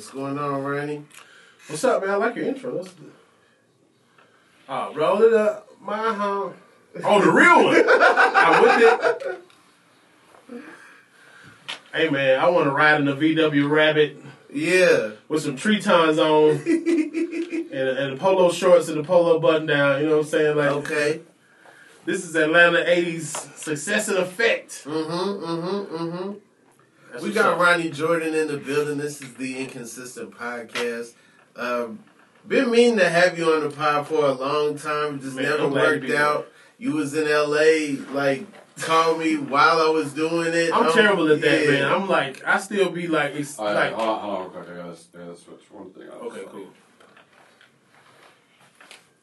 What's going on, Ronnie? What's up, man? I like your intro. That's good. Oh, roll it up, my home. Oh, the real one. I with it. Hey, man, I want to ride in a VW Rabbit Yeah. with some Tretorns on and, and polo shorts and a polo button down. You know what I'm saying? Like, Okay. this is Atlanta '80s success and effect. Mm-hmm. Mm-hmm. Mm-hmm. That's We got up. Ronnie Jordan in the building. This is the Inconsistent Podcast. Um, been meaning to have you on the pod for a long time. It just Man, never I'm glad to worked be out. You was in LA, like called me while I was doing it. I'm Um, terrible at that, yeah. man. I'm like, I still be like, it's All right, like, hold on, hold on, real quick. I gotta, I gotta switch one thing out. okay, cool.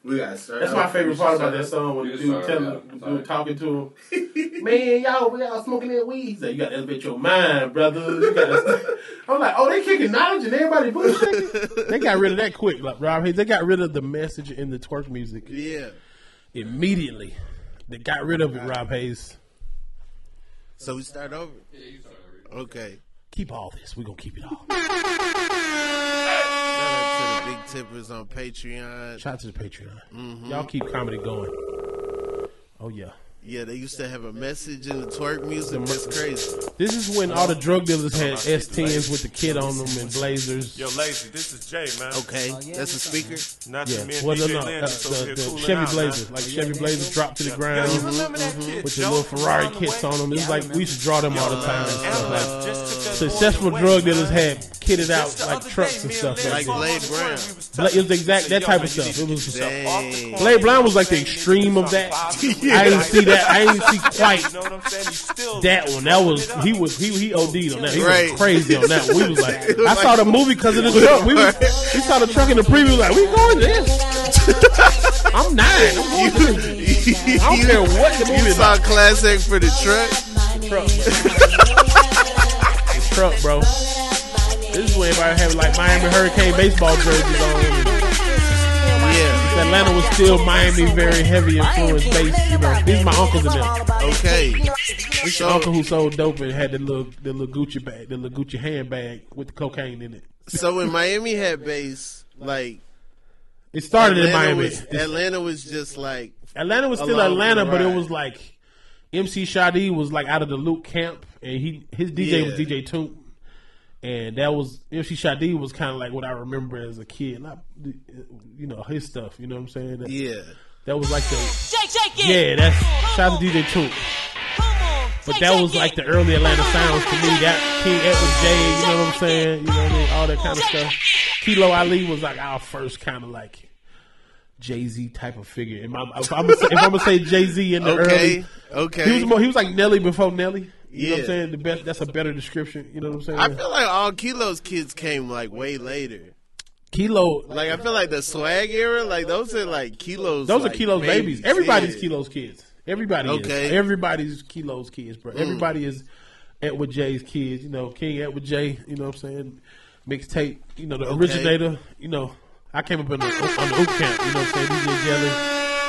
We gotta start. That's my favorite part about that song when You the dude telling, the dude talking to him, man, y'all, we all smoking that weed. He said, you got to elevate your mind, brother. You gotta I'm like, oh, they kicking knowledge and everybody bullshit. they got rid of that quick, like Rob Haze. They got rid of the message in the twerk music Yeah. immediately. They got rid of it, Rob Haze. So we start over. Yeah, you start everything. Okay. Keep all this. We're gonna keep it all. Big tippers on Patreon. Shout out to the Patreon. Mm-hmm. Y'all keep comedy going. Oh yeah. Yeah, they used to have a message in the twerk music. That's crazy. This is when all the drug dealers had S10s with the kid on them and blazers. Yo, Lazy, this is Jay, man. Okay, that's a speaker. Not Yeah, to me and well, no, DJ no, Lynn uh, just over the, the Chevy out, Blazers, man. like Chevy Blazers dropped to the Yeah, ground you remember that kid, with the Joe little Ferrari around kits on them. It's like we used to draw them all the time. and stuff like Analyst just took that Successful boy drug dealers had kitted out like trucks and stuff. Lynn Like Like was Blade the Brown. phone, we was Bla- it was the exact that type of stuff. need It was get yourself off the Dang. corner. Blade Brown was like the extreme of that. I didn't see that. I didn't see quite You know what I'm saying? He's still that one. That was he was he he OD'd on that. He Right. was crazy on that. We was like, was I saw the movie because of the truck. We was we saw the truck in the preview. Like we going to this. I'm nine. I'm going to this. I don't care what the movie You saw about. classic for the truck. Truck, bro. the truck, bro. This is when everybody have like Miami Hurricane baseball jerseys on. Yeah. Atlanta was still Miami, very heavy influence based. You know, these are my uncles and them. Okay. This your uncle who sold dope and had the little the little Gucci bag, the little Gucci handbag with the cocaine in it. So when Miami had base, like It started in Miami. was, Atlanta was just like Atlanta was still Atlanta, but it was like MC Shy D was like out of the Luke camp, and he his DJ was DJ Toomp, and that was MC Shy D was kind of like what I remember as a kid, not you know his stuff. You know what I'm saying? That, yeah. that was like the Shake, shake it. yeah. That's shout out to DJ Toomp. Come. But that was like the early Atlanta sounds to me. That King Edward J, you know what I'm saying? You know what I mean? All that kind of stuff. Kilo Ali was like our first kind of like Jay Z type of figure. If I'm, if I'm gonna say, if I'm gonna say Jay Z in the Okay. early, Okay. he was more, he was like Nelly before Nelly. You know what I'm saying? The best. That's a better description. You know what I'm saying? I feel like all Kilo's kids came like way later. Kilo. Like I feel like the swag era, like those are like Kilo's. Those like, are Kilo's babies. Everybody's yeah. Kilo's kids. Everybody Okay. is. Everybody's Kilo's kids, bro. Mm. Everybody is Edward J's kids. You know, King Edward J. You know what I'm saying? Mixtape. You know, the Okay. originator. You know, I came up in the, on the Oop camp. You know what I'm saying? DJ Jelly,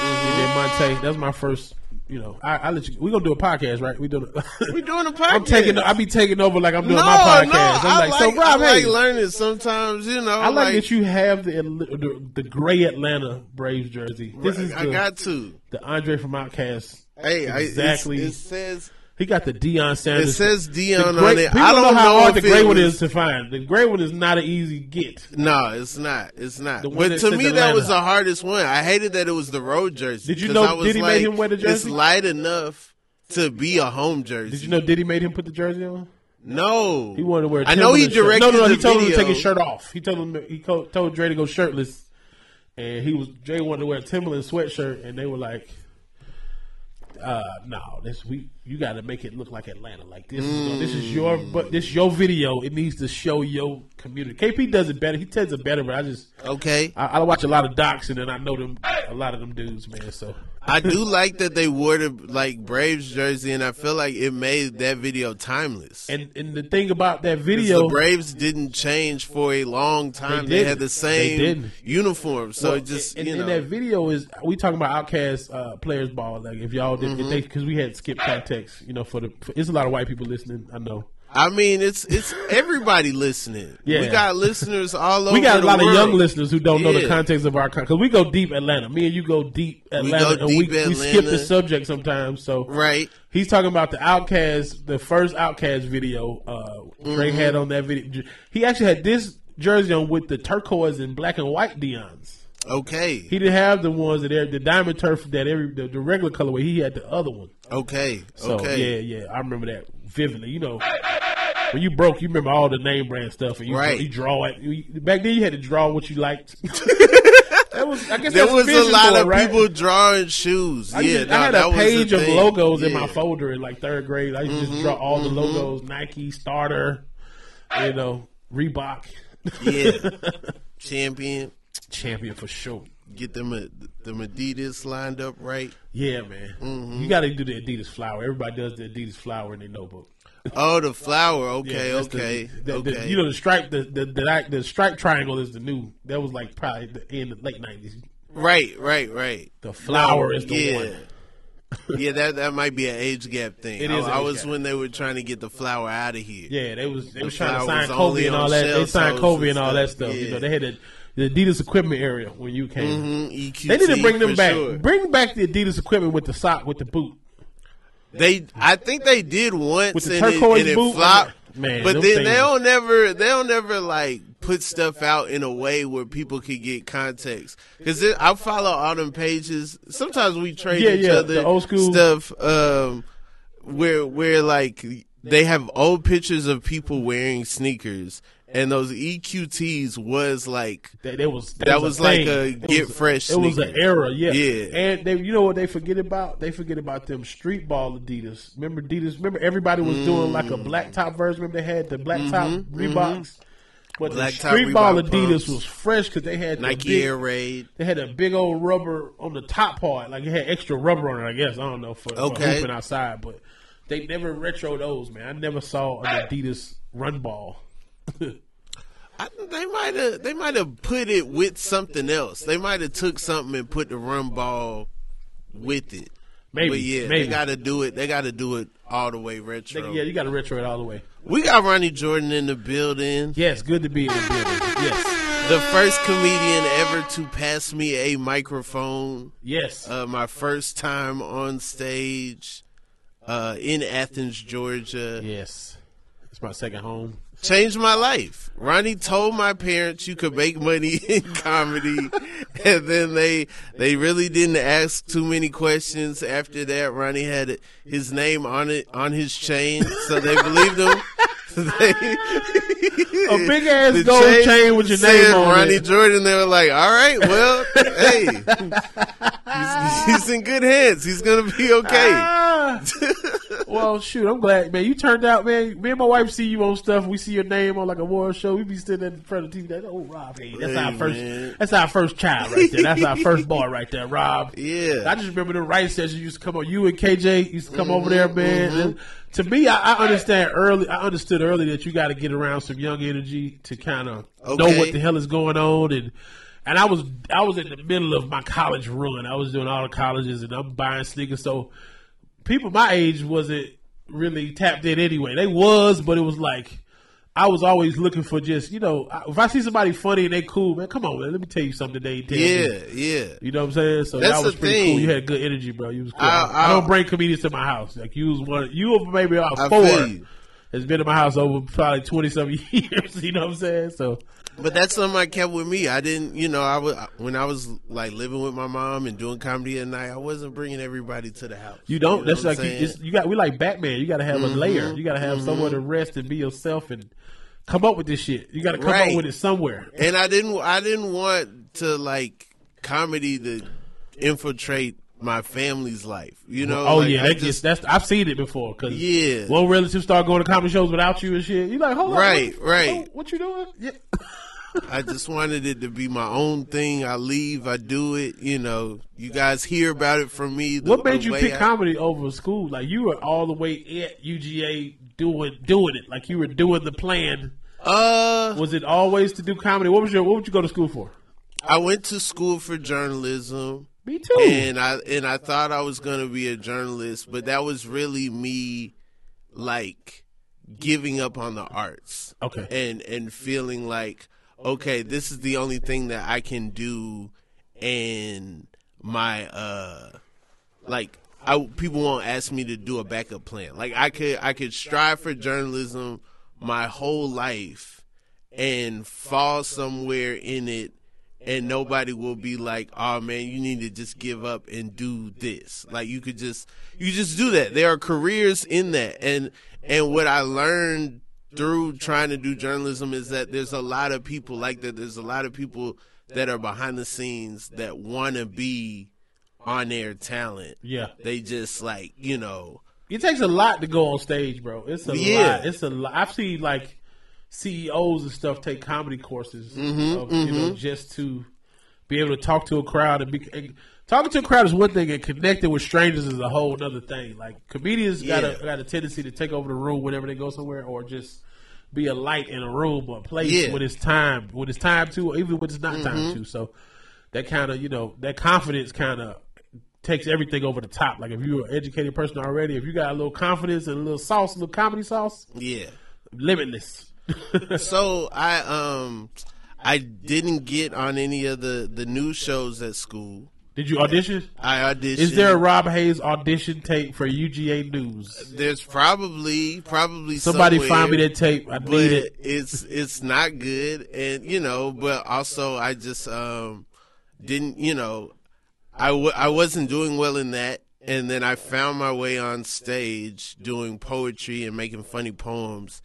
DJ Monte. That's my first. You know, I, I let you. We gonna do a podcast, right? We doing. A, We doing a podcast. I'm taking. I be taking over like I'm doing no, my podcast. no. I'm I like, like, so Rob, I hey, like learning sometimes. You know, I like, that you have the, the the gray Atlanta Braves jersey. This is I the, got to. the Andre from Outkast. Hey, I- it's- exactly. it says He got the Deion Sanders. it says Dion The on it. I don't know how know hard the gray one is to find. The gray one is not an easy get. No, it's not. It's not. But to me, that was the hardest one. I hated that it was the road jersey. Did you know Diddy made him wear the jersey? It's light enough to be a home jersey. Did you know Diddy made him put the jersey on? No, He wanted to wear. I know he Timberland shirt. directed No, no, no. He told him to take his shirt off. He told him he told Dre to go shirtless, and he was Dre wanted to wear a Timberland sweatshirt, and they were like, uh, "No, this we you got to make it look like Atlanta. Like this is this is your but this your video. It needs to show your community. KP does it better. He tells it better, but I just Okay, I, I watch a lot of docs, and then I know them a lot of them dudes, man. So I do like that they wore the like Braves jersey, and I feel like it made that video timeless. and and the thing about that video, the Braves didn't change for a long time. They They, had the same uniform, so Well, it just and, you and know. that video is we talking about Outkast uh, players ball. Like if y'all did, Mm-hmm. because we had skip context, you know, for the for, it's a lot of white people listening. I know. I mean, it's it's everybody listening. Yeah. We got listeners all over. We got a lot of young listeners who don't know the Yeah. context of our because we go deep Atlanta. Me and you go deep Atlanta, go and we, deep we skip the subject sometimes. So Right. he's talking about the Outkast, the first Outkast video. Uh, Dre Mm-hmm. had on that video. He actually had this jersey on with the turquoise and black and white Dion's. Okay. He didn't have the ones that are the diamond turf that every the, the regular colorway. He had the other one. Okay. So okay. yeah, yeah, I remember that vividly. You know, when you broke, you remember all the name brand stuff, and you, Right. you draw it. You- back then, you had to draw what you liked. that was, I guess, There was a lot board, of right? people drawing shoes. I, yeah, used- no, I had a page of thing. logos in Yeah. Mm-hmm, my folder in like third grade. I used to just draw all the logos: Nike, Starter, you know, Reebok, Yeah. Champion. Champion for sure. Get them uh, them Adidas lined up right. Yeah, man. Mm-hmm. You got to do the Adidas flower. Everybody does the Adidas flower in their notebook. Oh, the flower. Okay, Yeah, okay, the- the- okay. you know the stripe, the the, the the stripe triangle is the new. That was like probably the in the late nineties. right, right, right. The flower is the yeah. one. yeah, that that might be an age gap thing. It I, is I was gap. when they were trying to get the flower out of here. Yeah, they was they The was trying to sign Kobe and all that. They signed Kobe and and all that stuff. stuff. You know, they had the, the Adidas equipment area when you came. Mhm, EQT They need to bring them back. sure. Bring back the Adidas equipment with the sock with the boot. They, I think they did once, With the turquoise it boot? flopped. Man, but then things- they don't never, they don't never like put stuff out in a way where people could get context. Because I follow all them pages. Sometimes we trade Yeah, each yeah, other old school- stuff. Um, where where like they have old pictures of people wearing sneakers, and those EQTs was like That, that was that, That was, was like thing. a get was- fresh It was an era, yeah. Yeah. And they, you know what they forget about? They forget about them street ball Adidas. Remember Adidas? Remember everybody was doing like a Mm. black top version. Remember they had the black top Reeboks. But Mm-hmm, Black the top street ball Reebok Adidas pumps. was fresh because they had the Nike big, Air Raid. They had a big old rubber on the top part, like it had extra rubber on it. I guess I don't know for, for hooping outside, but they never retro those. Man, I never saw an Adidas run ball. I, they might have they might have put it with something else. They might have took something and put the run ball with it. Maybe, But yeah, maybe. they got to do it. They got to do it all the way retro. yeah, you got to retro it all the way. we got Ronnie Jordan in the building. Yes, good to be in the building. Yes, The first comedian ever to pass me a microphone. yes. Uh, my first time on stage uh, in Athens, Georgia. Yes. It's my second home. Changed my life. Ronnie told my parents you could make money in comedy, and then they they really didn't ask too many questions. After that, Ronnie had his name on it on his chain, so they believed him. They- A big ass gold chain with your name on it. Ronnie it. Jordan. They were like, "All right, well, hey, he's, he's in good hands. He's gonna be okay." Ah. well, shoot, I'm glad, man. You turned out, man. Me and my wife see you on stuff. We see your name on like a war show. We be sitting in front of the TV. Like, oh, Rob, hey, that's Hey, our first. man. That's our first child right there. That's our first boy right there, Rob. Yeah. I just remember the right session used to come on. You and KJ used to come over Mm-hmm, there, man. And to me, I, I understand early. I understood early that you got to get around some young energy to kind of know what the hell is going on and. And I was I was in the middle of my college run. I was doing all the colleges and I'm buying sneakers. So people my age wasn't really tapped in anyway. They was, but it was like I was always looking for just you know if I see somebody funny and they cool, man, come on, man, let me tell you something they did. Yeah, yeah. You know what I'm saying? So That's that was pretty thing. cool. You had good energy, bro. You was cool. I- I, I- don't bring comedians to my house. Like you was one. You were maybe about I four. You. Has been in my house over probably twenty some years. You know what I'm saying? So But that's something I kept with me. I didn't, you know, I was when I was like living with my mom and doing comedy at night. I wasn't bringing everybody to the house. you don't. know that's like you, it's, you got. We like Batman. You got to have a Mm-hmm. layer. You got to have somewhere to rest and be yourself and come up with this shit. You got to come Right. up with it somewhere. and I didn't, I didn't want to like comedy to infiltrate my family's life. You know? Oh Like, yeah, that gets, that's I've seen it before. Cause Yeah. one relative start going to comedy shows without you and shit. You like, hold on, Right, what, right. oh, what you doing? Yeah. I just wanted it to be my own thing. I leave, I do it. You know, you guys hear about it from me. the- What made you pick I- comedy over school? Like you were all the way at UGA doing doing it. Like you were doing the plan. Uh, Was it always to do comedy? What was your What would you go to school for? I went to school for journalism. Me too. and I and I thought I was gonna be a journalist, but that was really me, like giving up on the arts. Okay. And and feeling like okay, this is the only thing that I can do and my uh like I people won't ask me to do a backup plan. Like I could I could strive for journalism my whole life and fall somewhere in it and nobody will be like, "Oh man, you need to just give up and do this." Like you could just you just do that. There are careers in that. And and what I learned through trying to do journalism is that there's a lot of people like that. There's a lot of people that are behind the scenes that want to be on their talent. Yeah. They just like, you know, It takes a lot to go on stage, bro. It's a Yeah. lot. It's a lot. I've seen like CEOs and stuff take comedy courses, Mm-hmm, of, you know, just to be able to talk to a crowd and be and talking to a crowd is one thing, and connecting with strangers is a whole other thing. Like comedians got a got a tendency to take over the room whenever they go somewhere, or just be a light in a room or a place Yeah. Mm-hmm. when it's time, when it's time to, or even when it's not time to. So that kind of you know that confidence kind of takes everything over the top. Like if you're an educated person already, if you got a little confidence and a little sauce, a little comedy sauce, yeah. limitless. so I um I didn't get on any of the the news shows at school. Did you audition? I auditioned. Is there a Rob Haze audition tape for UGA News? There's probably probably Somebody find me that tape. I need it. it's it's not good, and you know, but also I just um didn't you know I w- I wasn't doing well in that, and then I found my way on stage doing poetry and making funny poems,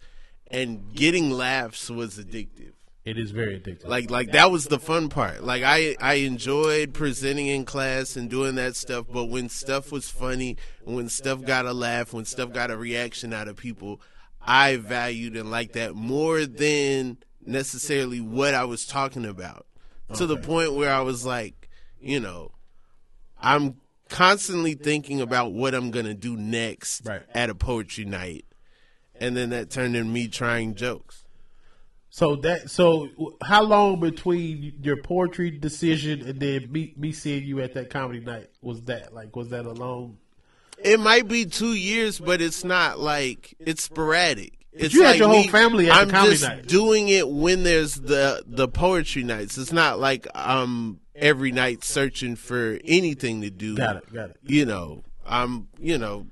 and getting laughs was addictive. It is very addictive. Like like that was the fun part. Like I I enjoyed presenting in class and doing that stuff, but when stuff was funny, when stuff got a laugh, when stuff got a reaction out of people, I valued and liked that more than necessarily what I was talking about. To the point where I was like, you know, I'm constantly thinking about what I'm going to do next Right. at a poetry night. And then that turned into me trying jokes. So that so how long between your poetry decision and then me me seeing you at that comedy night was that? Like was that a long It might be two years, but it's not like it's sporadic. It's you had like your whole me- family at the I'm comedy just night. doing it when there's the the poetry nights. It's not like I'm every night searching for anything to do. Got it, got it. You know, I'm you know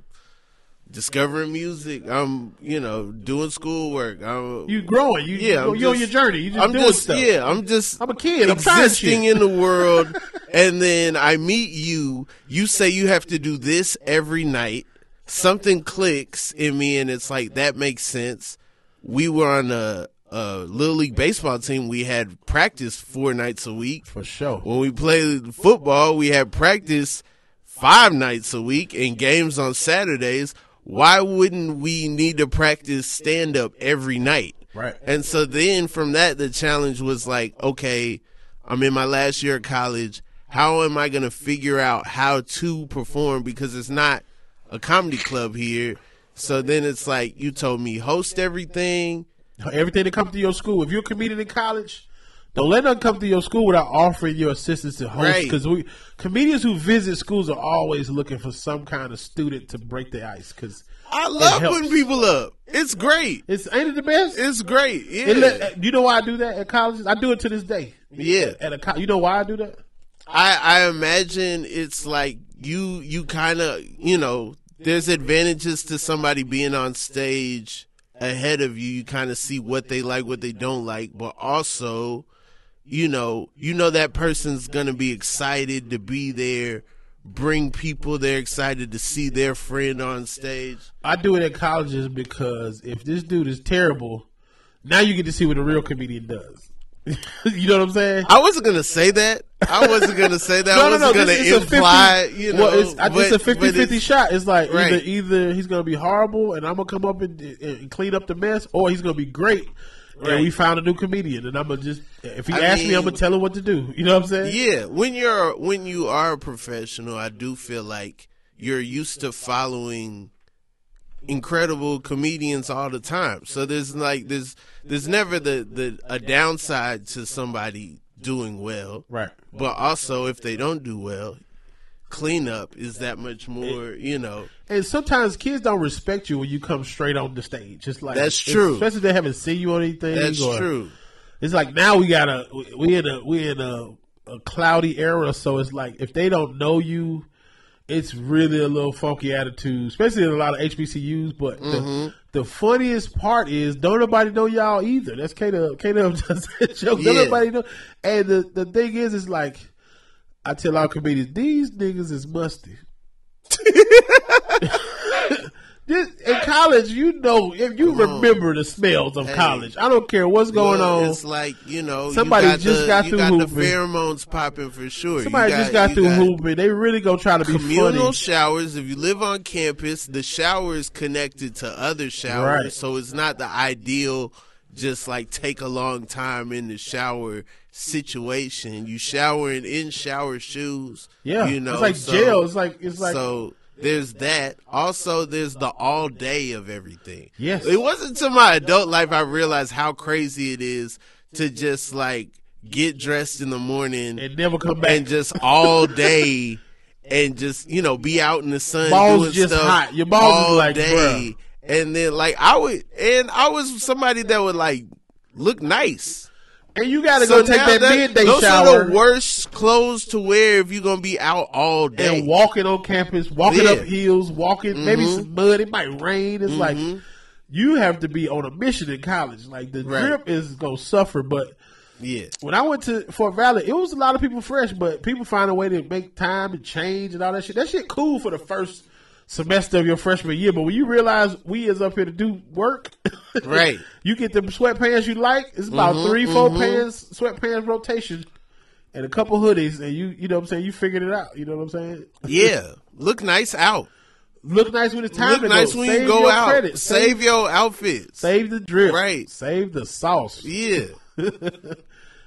discovering music. I'm you know doing schoolwork. I'm you growing? You, yeah, you, you're on your journey. You just I'm doing just stuff. yeah. I'm just I'm a kid. I'm existing in the world, and then I meet you. You say you have to do this every night. Something clicks in me, and it's like that makes sense. We were on a, a little league baseball team. We had practice four nights a week. For sure. When we played football, we had practice five nights a week and games on Saturdays. Why wouldn't we need to practice stand up every night? Right. And so then from that, the challenge was like, okay, I'm in my last year of college. How am I going to figure out how to perform? Because it's not a comedy club here. So then it's like, you told me host everything. Everything that comes to your school. If you're a comedian in college, don't let nothing come to your school without offering your assistance to host. Right. Because we comedians who visit schools are always looking for some kind of student to break the ice. Because I love putting people up. It's great. it's ain't it the best? It's great. Yeah. It let- uh, you know why I do that at colleges? I do it to this day. Yeah. At a you know why I do that? I I imagine it's like you you kind of you know there's advantages to somebody being on stage ahead of you. You kind of see what they like, what they don't like, but also you know you know that person's gonna be excited to be there. Bring people they're excited to see their friend on stage. I do it at colleges because if this dude is terrible, now you get to see what a real comedian does. you know what I'm saying? I wasn't gonna say that. I wasn't gonna say that. No, I no, wasn't no. gonna This is a 50 imply. you know, well, it's, I- it's a 50-50 it's- shot. It's like Right. either either he's going to be horrible and I'm going to come up and, and clean up the mess, or he's going to be great. Right. And we found a new comedian, and I'm gonna just if he I asks me, I'm gonna tell him what to do. You know what I'm saying? Yeah, when you're when you are a professional, I do feel like you're used to following incredible comedians all the time. So there's like there's there's never the the a downside to somebody doing well. Right. But also if they don't do well, cleanup is that much more. You know, And sometimes kids don't respect you when you come straight on the stage. It's like That's true. Especially if they haven't seen you on anything. that's or- true. It's like now we gotta we in a we in a, a cloudy era, so it's like if they don't know you, it's really a little funky attitude, especially in a lot of HBCUs. But Mm-hmm. the, the funniest part is don't nobody know y'all either. That's K Dub. K Dub that joke. Don't nobody know. And the the thing is, it's like I tell our comedians, these niggas is musty. This, in college, you know, if you remember the smells of Hey. college, I don't care what's going Well, on. It's like you know, Somebody you got just the, got you through got the hooping. pheromones popping for sure. Somebody You just got through hooping. They really gonna try to be communal funny. showers. If you live on campus, the shower is connected to other showers, Right. so it's not the ideal. Just like take a long time in the shower situation. You showering in shower shoes. Yeah, you know, it's like so- jail. It's like it's like so there's that. Also, there's the all day of everything. Yes. It wasn't to my adult life I realized how crazy it is to just like get dressed in the morning and never come back. and just all day and just, you know, be out in the sun Balls doing just stuff hot. Your balls all like, day. And then like I would and I was somebody that would like look nice. And you got to So go take that, that- midday those shower are the worst clothes to wear if you're gonna be out all day. and walking on campus, walking Yeah. up hills, walking maybe Mhm. some mud. It might rain. It's like you have to be on a mission in college. Like the Right. drip is gonna suffer, but. yeah. When I went to Fort Valley, it was a lot of people fresh, but people find a way to make time and change and all that shit. That shit cool for the first semester of your freshman year, but when you realize we is up here to do work, Right. you get the sweatpants you like. It's about Mhm, three, four mhm. pants, sweatpants rotation, and a couple hoodies, and you, you know what I'm saying. You figured it out. You know what I'm saying. Yeah. Look nice out. Look nice when it's time Look to nice go. when Save you go out. Credit. Save, Save, your outfit. save the drip. Right. Save the sauce. Yeah.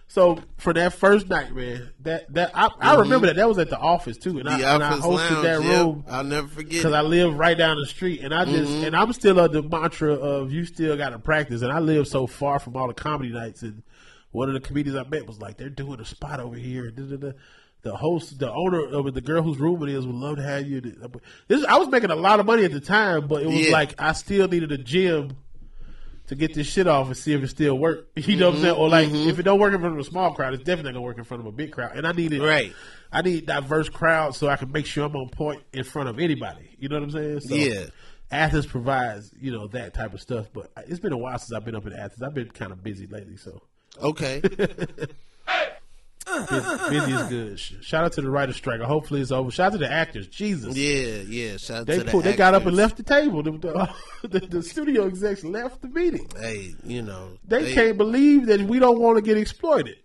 So for that first night, man, that that I, I remember that that was at the office too, and, Mm-hmm. I, and I hosted lounge. that yep. room I'll never forget. because. I live right down the street, and I just Mm-hmm. and I'm still of the mantra of you still got to practice, and I live so far from all the comedy nights, and one of the comedians I met was like, they're doing a spot over here, and da, da, da. the host, the owner of it, the girl whose room it is, would love to have you. This I was making a lot of money at the time, but it was Yeah. like I still needed a gym to get this shit off and see if it still work. You know what I'm saying? Or like mm-hmm. if it don't work in front of a small crowd, it's definitely gonna work in front of a big crowd. And I needed Right. I need diverse crowd so I can make sure I'm on point in front of anybody. You know what I'm saying? So Yeah. Athens provides, you know, that type of stuff. But it's been a while since I've been up in Athens. I've been kind of busy lately, so okay. busy, busy is good. Shout out to the writer's strike. Hopefully it's over. Shout out to the actors. Jesus. Yeah, yeah. Shout out They to the pulled, they got up and left the table. The, the, the, studio execs left the meeting. Hey, you know. They, can't believe that we don't want to get exploited.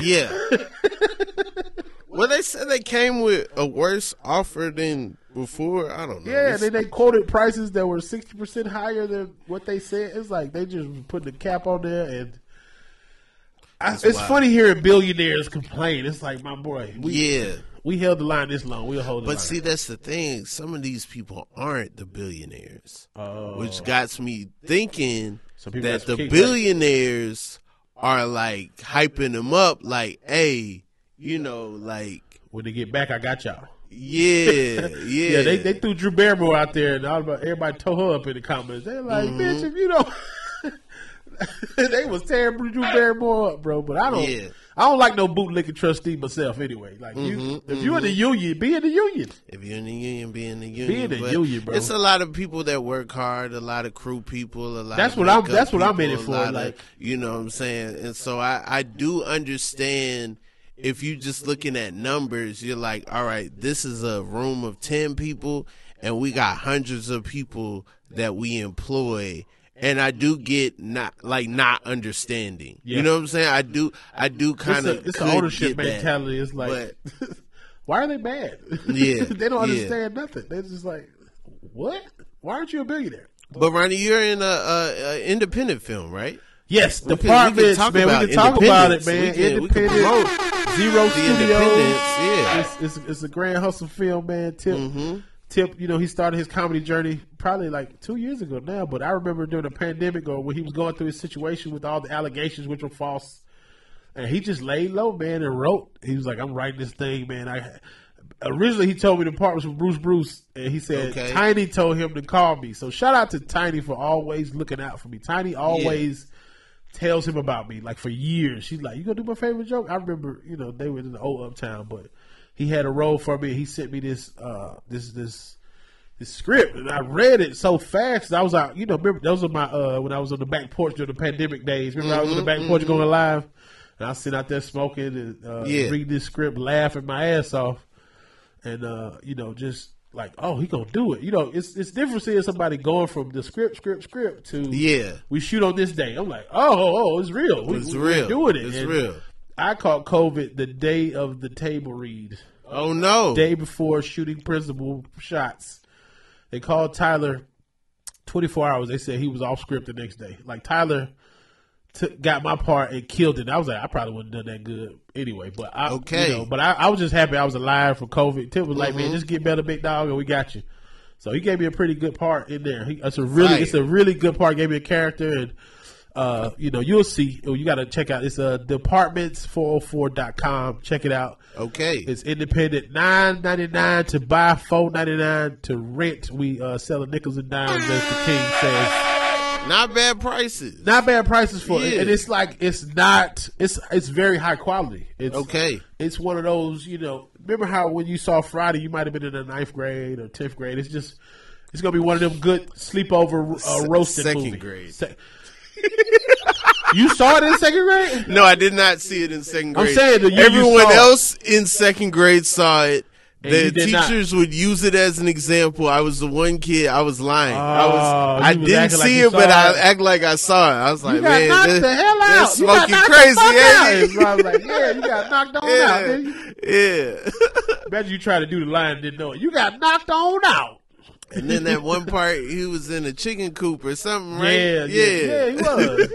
Yeah. well, they said they came with a worse offer than before. I don't know. Yeah, then they quoted prices that were sixty percent higher than what they said. It's like they just put the cap on there, and I, it's wild. funny hearing billionaires complain. It's like my boy, we, yeah. we held the line this long. We'll hold But see, that's the thing. Some of these people aren't the billionaires, Oh. which got me thinking Some people got that the billionaires are like hyping them up, like, "Hey, you know, like, when they get back, I got y'all. yeah, yeah, Yeah, they, they threw Drew Barrymore out there, and all about, everybody tore her up in the comments. They're like, Mm-hmm. bitch, if you don't. they was tearing Drew Barrymore up, bro. But I don't. Yeah. I don't like no bootlicking trustee myself anyway. Like you, Mm-hmm, if you're in the union, be in the union. If you're in the union, be in the union. Be in the But union, bro. It's a lot of people that work hard, a lot of crew people, a lot. That's what I'm- that's what I'm in it for, lot of- like- you know what I'm saying. And so I I do understand if you just looking at numbers, you're like, all right, this is a room of ten people, and we got hundreds of people that we employ. And I do get not like not understanding. Yeah. You know what I'm saying? I do I do kind of it's, an ownership mentality. It's like, why are they mad? Yeah, they don't yeah. understand nothing. They're just like, what? Why aren't you a billionaire? But Ronnie, you're in a, a, a independent film, right? Yes, We can- we can talk man. about we can talk about it, man. We can- we can Independent, promote Zero the Studios. yeah. It's, it's, it's a grand hustle film, man. Tip, Mm-hmm. Tip. You know, he started his comedy journey probably like two years ago now. But I remember during the pandemic or when he was going through his situation with all the allegations, which were false, and he just laid low, man, and wrote. He was like, "I'm writing this thing, man. I originally he told me the part was from Bruce Bruce, and he said Okay. Tiny told him to call me. So shout out to Tiny for always looking out for me. Tiny always tells him about me, like for years. She's like, "You gonna do my favorite joke?" I remember, you know, they were in the old Uptown, but he had a role for me. He sent me this, uh, this, this. This script and I read it so fast. I was like, you know. Remember those are my uh when I was on the back porch during the pandemic days. Remember I was on the back porch going live, and I sit out there smoking and uh, Yeah. reading this script, laughing my ass off and uh, you know, just like, oh, he gonna do it. You know, it's it's different seeing somebody going from the script, script, script to Yeah. we shoot on this day. I'm like, oh, oh, oh, it's real. We, It's we- real. We're doing it. It's And real. I caught COVID the day of the table read, Oh no. day before shooting principal shots. They called Tyler 24 hours. They said he was off script the next day. Like Tyler. Took, got my part and killed it. I was like, I probably wouldn't have done that good anyway. But I, Okay. you know, but I, I was just happy I was alive for COVID. Tip was like, man, mm-hmm. just get better, big dog, and we got you. So he gave me a pretty good part in there. He, it's a really, Right. it's a really good part. Gave me a character, and uh, you know, you'll see. Oh, you got to check out. It's uh, departments404.com. Check it out. okay. It's independent, nine ninety nine to buy, four ninety nine to rent. We uh, selling nickels and dimes, as the king says Not bad prices. not bad prices for it, and it's like it's not it's it's very high quality. It's Okay. It's one of those you know. Remember how when you saw Friday, you might have been in the ninth grade or tenth grade. It's just it's gonna be one of them good sleepover uh, roasted second movie. grade. Se- you saw it in second grade. No, I did not see it in second grade. I'm saying you everyone saw it. else in second grade saw it. The did not. teachers would use it as an example. I was the one kid. I was lying. I Oh, was. I didn't acting like see it, but saw I act like I saw it. I was like, man, they're, the hell out. Smoking crazy. out. so I was like, yeah, you got knocked on out. didn't you? yeah, yeah. Imagine you try to do the line and didn't know it. You got knocked on out. And then that one part, he was in a chicken coop or something, right? Yeah, yeah, yeah, he was.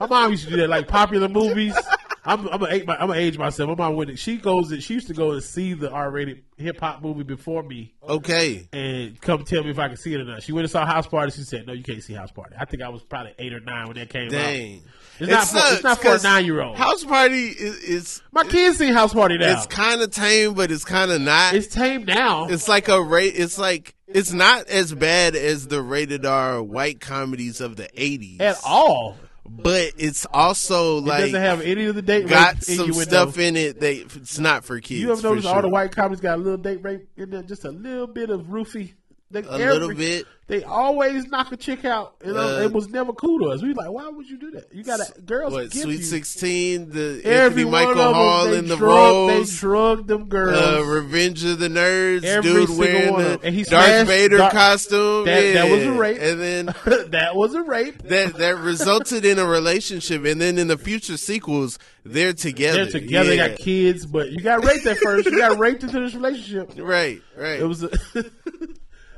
my mom used to do that, like popular movies. I'm, I'm gonna age, my, I'm gonna age myself. My mom went. She goes. She used to go and see the R-rated hip hop movie before me, Okay. and come tell me if I could see it or not. She went and saw House Party. She said, "No, you can't see House Party." I think I was probably eight or nine when that came out. Dang. It's not for- it's not for a 'cause nine-year-old. House party is, is My kids see House Party now. it's kind of tame, but it's kind of not. It's tame now. It's like a rate. It's like it's not as bad as the rated R white comedies of the eighties at all. but it's also It like doesn't have any of the date got some stuff in it that it's not for kids. You ever for notice all the white comedies got a little date rape in there? Just a little bit of roofie. They, A little bit. They always knock a chick out. You know, Uh, it was never cool to us. We like, why would you do that? You got to girls What Sweet you Sixteen? The every Anthony one Michael of them, Hall they in the drug, They roles. drug them girls. Uh, Revenge of the Nerds, Every dude wearing the. And he Darth smashed Vader Darth- costume. That- that was a rape. And then that was a rape. that that resulted in a relationship, and then in the future sequels, they're together. They're together. They got kids, but you got raped at first. You got raped into this relationship. Right, right. It was, a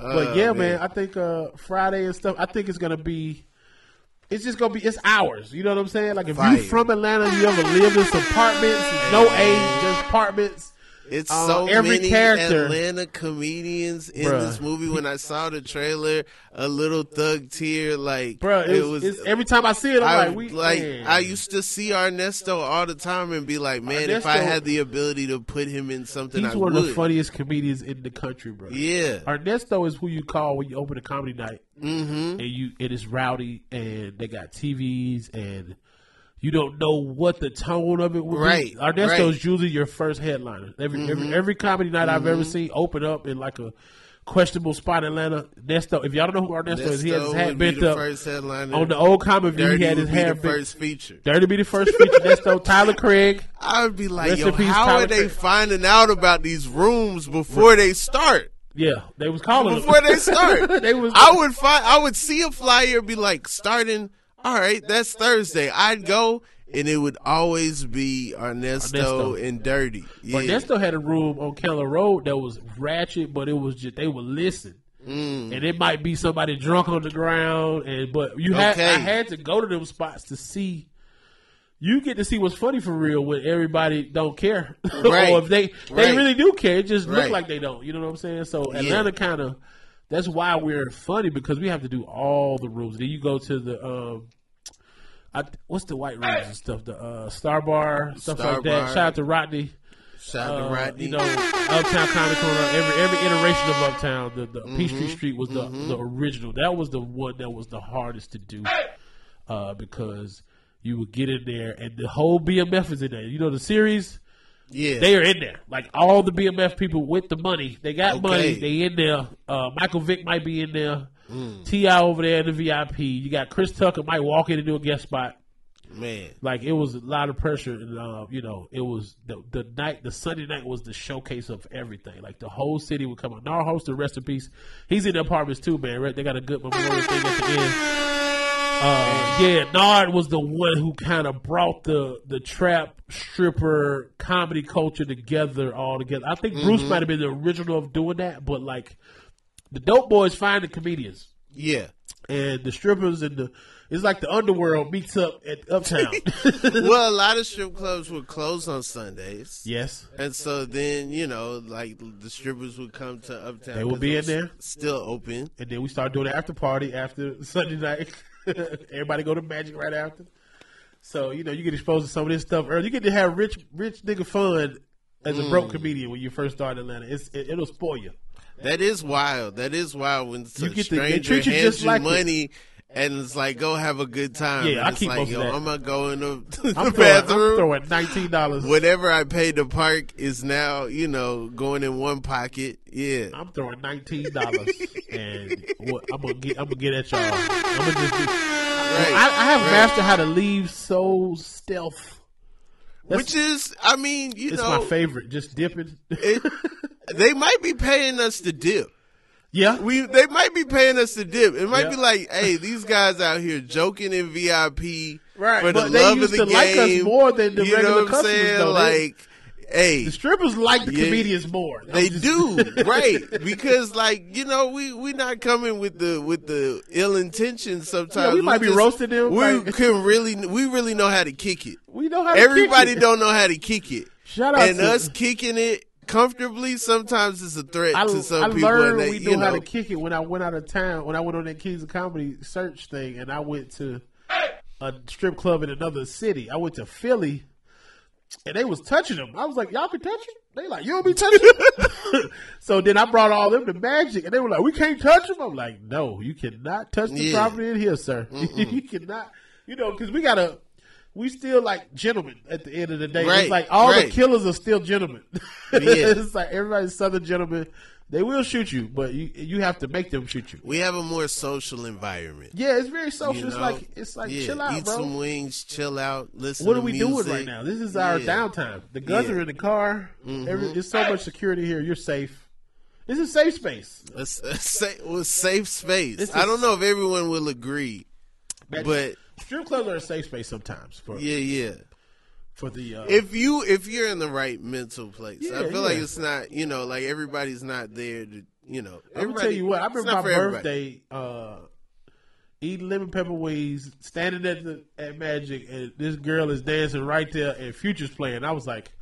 but Oh, yeah, man. I think uh Friday and stuff. I think it's gonna be. It's just gonna be. It's ours. You know what I'm saying? Like if Fire. you from Atlanta, you ever lived in some apartments, no age, just apartments. It's Uh, so every many character- Atlanta comedians in Bruh. this movie. When I saw the trailer, a little thug tear, like Bro, it, was, it's, every time I see it, I'm I like, we like man. I used to see Ernesto all the time and be like, man, if I had the ability to put him in something, He's I one would. of the funniest comedians in the country, bro. Yeah, Ernesto is who you call when you open a comedy night, mm-hmm. and you it is rowdy, and they got TVs, and you don't know what the tone of it will Right, be. Ernesto right. Mm-hmm. is usually your first headliner. Every every, every comedy night I've ever seen open up in like a questionable spot in Atlanta. Ernesto, if y'all don't know who Ernesto, is, he has his hat would be bent the up first headliner. on the old comic view. He had would his hair the bent. first feature. Dirty be the first feature. Nesto, Tyler Craig. I would be like, Rest yo, peace, how Tyler are they Craig. finding out about these rooms before they start? Yeah, they was calling. Before they start, they was. I would find, I would see a flyer, be like, starting. All right, that's Thursday. I'd go, and it would always be Ernesto, Ernesto. and Dirty. Yeah. But Nesto had a room on Keller Road that was ratchet, but it was just they would listen. Mm. And it might be somebody drunk on the ground, and but you had Okay. I had to go to them spots to see. You get to see what's funny for real when everybody don't care, Right. or if they they Right. really do care. It just look like they don't. You know what I'm saying? So Atlanta kind of that's why we're funny because we have to do all the rooms. Then you go to the um, I, what's the white rooms and stuff? The uh, Star Bar stuff Star like that. Bar. Shout out to Rodney. Shout out to uh, Rodney. you know, Uptown Comedy Corner. Every every iteration of Uptown, the, the Peachtree Street was the the original. That was the one that was the hardest to do, uh, because you would get in there and the whole BMF is in there. You know the series. Yeah, They are in there. Like all the BMF people with the money. They got Okay. money. They in there. Uh, Michael Vick might be in there. Mm. Ti over there in the VIP. You got Chris Tucker might walk in and do a guest spot. man. Like it was a lot of pressure, and uh, you know, it was the the night, the Sunday night was the showcase of everything. Like the whole city would come out. Nar hosted, rest in peace. He's in the apartments too, man. Right? They got a good memorial thing at the end. Uh, yeah, Nard was the one who kind of brought the the trap stripper comedy culture together all together. I think Bruce might have been the original of doing that, but like the dope boys find the comedians Yeah. and the strippers and the it's like the underworld meets up at Uptown. well, a lot of strip clubs were closed on Sundays. yes, And so then, you know, like the strippers would come to Uptown. They would be in there. Still open. and then we start doing the after party after Sunday night. Everybody go to Magic right after. So you know you get exposed to some of this stuff early. You get to have rich, rich nigga fun as a Mm. broke comedian when you first start in Atlanta. It's, it, it'll spoil you. That is wild. That is wild when some get stranger treat you hands just you like it. And it's like, go have a good time. Yeah, and I it's keep like, yo. I'm gonna go in the, the I'm throwing, bathroom. I'm throwing nineteen dollars. Whatever I paid to park is now, you know, going in one pocket. Yeah. I'm throwing nineteen dollars, and what, I'm gonna get. I'm gonna get at y'all. I'm gonna just. Do, I, I have right. mastered how to leave so stealth. That's- Which is, I mean, you know It's know, my favorite. Just dipping. it, they might be paying us to dip. Yeah, We they might be paying us to dip. It might Yeah. be like, hey, these guys out here joking in VIP Right, for the but they love used of the to like us more than the you regular know what I'm customers, saying? though. Like, hey, the strippers like the Yeah. comedians more. they just- do right because, like, you know, we we not coming with the with the ill intentions. Sometimes Yeah, we might be just- roasting them, We like- can really we really know how to kick it. we know how. To Everybody kick it. don't know how to kick it. Shout out and to us kicking it comfortably sometimes is a threat I, to some I people. learned and they, we you know how to kick it when I went out of town. When I went on that Kings of Comedy search thing, and I went to a strip club in another city. I went to Philly, and they was touching them. I was like, "Y'all can touch it." They like, "You don't be touching." it?" so then I brought all them to Magic, and they were like, "We can't touch them." I'm like, "No, you cannot touch the Yeah. property in here, sir. you cannot." You know, because we gotta. We still like gentlemen at the end of the day. Right, It's like all the killers are still gentlemen. Yeah. it's like everybody's southern gentlemen. They will shoot you, but you you have to make them shoot you. we have a more social environment. Yeah, it's very social. you it's like it's like yeah, chill out, eat bro. some wings, chill out, listen. What are we music. doing right now? This is our Yeah. downtime. The guns. Mm-hmm. are in the car. Every, there's so much security here. You're safe. This is a safe space. A, a sa- well, safe space. I don't know if everyone will agree, but Strip clubs are a safe space sometimes for yeah, yeah. for the. Uh, If you if you're in the right mental place, I Yeah, feel like it's not. You know, like everybody's not there to. You know, I'm gonna tell you what. I remember my birthday, uh, eating lemon pepper wings, standing at the at Magic, and this girl is dancing right there, and Future's playing. I was like,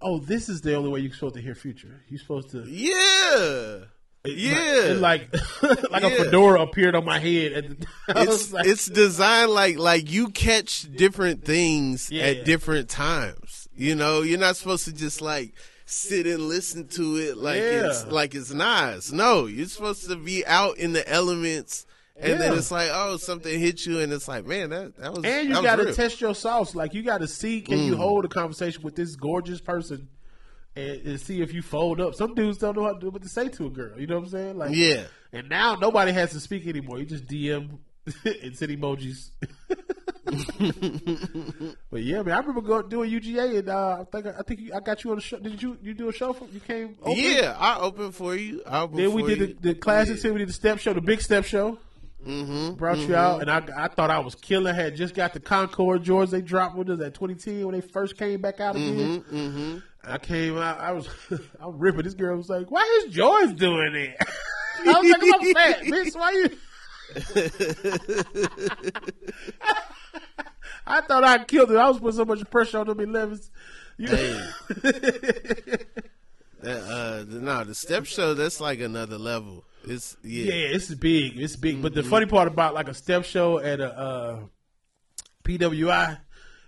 "Oh, this is the only way you're supposed to hear Future. You're supposed to." Yeah, yeah. and like like a fedora appeared on my head. At the, I it's like, it's designed like like you catch different things Yeah. at different times. You know, you're not supposed to just like sit and listen to it like it's like it's nice. No, you're supposed to be out in the elements. And then it's like, oh, something hit you, and it's like, man, that that was. and you got to. Mm. test your sauce. Like you got to see can you hold a conversation with this gorgeous person. And, and see if you fold up. Some dudes don't know how to do what to say to a girl. You know what I'm saying? Like, Yeah. And now nobody has to speak anymore. You just DM and send emojis. but yeah, man, I remember going doing UGA, and uh, I think I think you, I got you on the show. Did you you do a show for you came? Open? Yeah, I opened for you. I Then we did you. the, the. Then we did the step show, the big step show. Mm-hmm, Brought you out, and I I thought I was killing. Had just got the Concord George they dropped with us at 2010 when they first came back out again. mm-hmm. I came out. I was I was ripping. This girl was like, "Why is George doing it?" I was like, "I'm fat, bitch. Why you?" I thought I killed it. I was putting so much pressure on them 11s. You Hey. That, uh, the- no, the step show that's like another level. It's yeah, Yeah, it's big. It's big. But Mm-hmm. the funny part about like a step show at a uh, PWI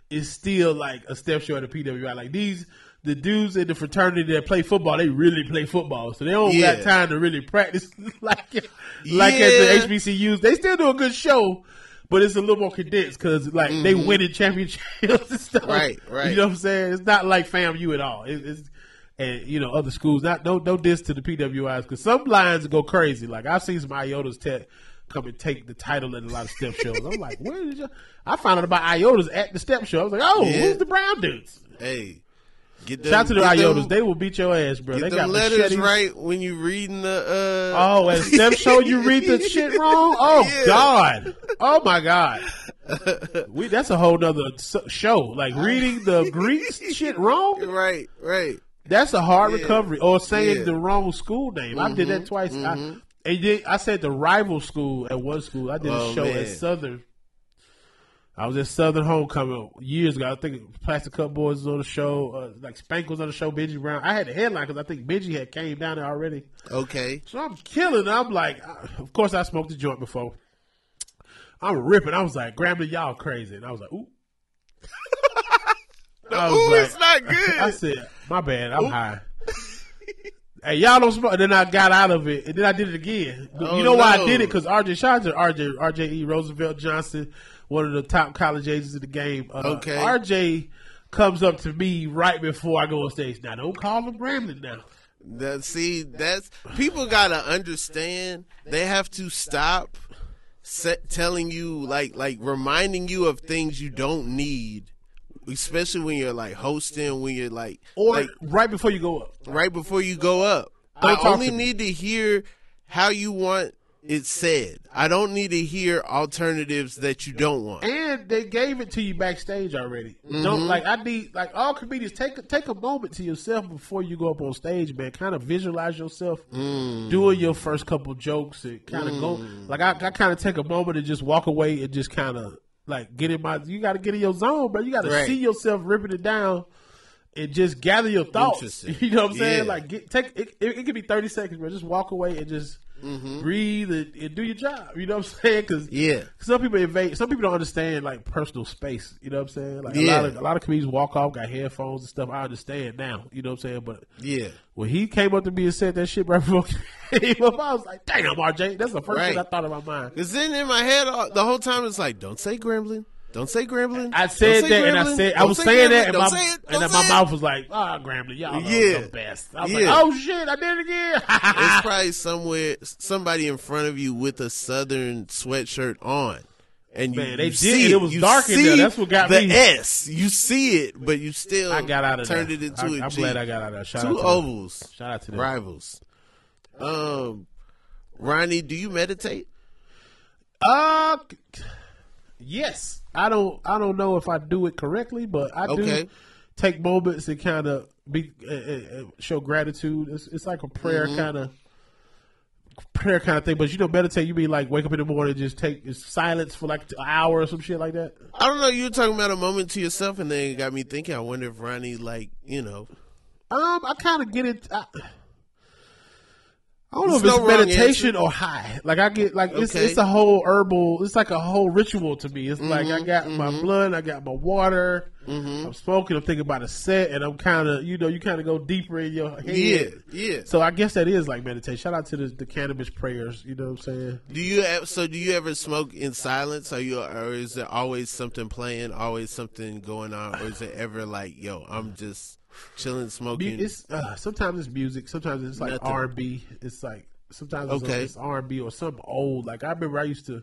is still like a step show at a PWI. Like these the dudes in the fraternity that play football, they really play football, so they don't Yeah. got time to really practice like like Yeah. at the HBCUs. They still do a good show, but it's a little more condensed because like they winning championships and stuff. Mm-hmm. Right, right. You know what I'm saying? It's not like FAMU at all. It, it's and you know other schools. Not no no diss to the PWIs because some lines go crazy. Like I've seen some IOTAs te- come and take the title in a lot of step shows. I'm like, where did you? I found out about IOTAs at the step show. I was like, oh, Yeah. who's the brown dudes? Hey, get them, Shout out to the IOTAs. them- they will beat your ass, bro. Get They them got letters machetes. right when you reading the. Uh, Oh, at step show you read the shit wrong. Oh Yeah. God. Oh my God. We that's a whole nother show. Like reading the Greek shit wrong. right, right. That's a hard Yeah. recovery. Or saying Yeah. Mm-hmm. the wrong school name. I did that twice. I, and then I said the rival school at one school. I did a Oh, show man. at Southern. I was at Southern Homecoming years ago. I think Plastic Cup Boys was on the show. Uh, like Spank was on the show. Benji Brown. I had the headline because I think Benji had came down there already. Okay. So I'm killing. I'm like, of course I smoked the joint before. I'm ripping. I was like, Grambling, y'all crazy. And I was like, ooh. I was Ooh, like- it's not good. I said, my bad, I'm high. hey, y'all don't smoke. And then I got out of it, and then I did it again. Oh, you know why. I did it? Because RJ, out RJ, RJ E. Roosevelt Johnson, one of the top college agents of the game. Uh, Okay. RJ comes up to me right before I go on stage. Now, don't call him Grambling now. That see, that's people gotta understand. They have to stop set, telling you like like reminding you of things you don't need, especially when you're like hosting. When you're like Or like, right before you go up. right before you go up. Don't I only to need to hear how you want it said. I don't need to hear alternatives that you don't want. And they gave it to you backstage already. Mm-hmm. Don't like I need like all comedians take a- take a moment to yourself before you go up on stage, man. Kind of visualize yourself Mm. doing your first couple jokes and kind of go like I, I kind of take a moment and just walk away and just kind of like get in my. You got to get in your zone, bro. You got to Right. see yourself ripping it down. And just gather your thoughts. You know what I'm saying? Yeah. Like, get take it. It, it could be 30 seconds, bro. Just walk away and just Mm-hmm. breathe and, and do your job. You know what I'm saying? Because Yeah. some people invade. Some people don't understand like personal space. You know what I'm saying? Like a lot of a lot of comedians walk off, got headphones and stuff. I understand now. You know what I'm saying? But Yeah. when he came up to me and said that shit right before he came up, I was like, "Damn, RJ, that's the first Right. thing I thought in my mind." Cause then in my head all, the whole time it's like, don't say grambling, don't say grambling. I said that, and I said I don't was say saying that, grambling, and don't my say it, and don't then say my it. mouth was like, "Ah, Grambling, y'all Yeah. the best." I was Yeah. like, "Oh shit, I did it again." it's probably somewhere somebody in front of you with a southern sweatshirt on. And you, Man, they you did, see and it was You dark in there. That's what got the me. S. You see it, but you still I got out of turned there. it into I, a I'm G. glad I got out of there. Shout Two out to them. ovals. Shout out to them. Rivals. Um, Ronnie, do you meditate? Uh, yes. I don't. I don't know if I do it correctly, but I Okay. do take moments and kind of be uh, show gratitude. It's, it's like a prayer Mm-hmm. kind of prayer kind of thing. But you know, meditate. You mean like wake up in the morning, just take silence for like an hour or some shit like that. I don't know. You were talking about a moment to yourself, and then it got me thinking. I wonder if Ronnie, like, you know, Um, I kind of get it. I, I don't know if it's no meditation or high. Like I get like it's Okay. it's a whole herbal. It's like a whole ritual to me. It's like Mm-hmm, I got my blood, I got my water. I'm smoking. I'm thinking about a set, and I'm kind of you know you kind of go deeper in your head. yeah, yeah. So I guess that is like meditation. Shout out to the, the cannabis prayers. You know what I'm saying? Do you ev- so? Do you ever smoke in silence? Are you, or is there always something playing, always something going on, or is it ever like, yo, I'm just chilling, smoking? It's uh, sometimes it's music. Sometimes it's like. R and B. It's like sometimes it's, Okay. it's R and B or something old. Like I remember I used to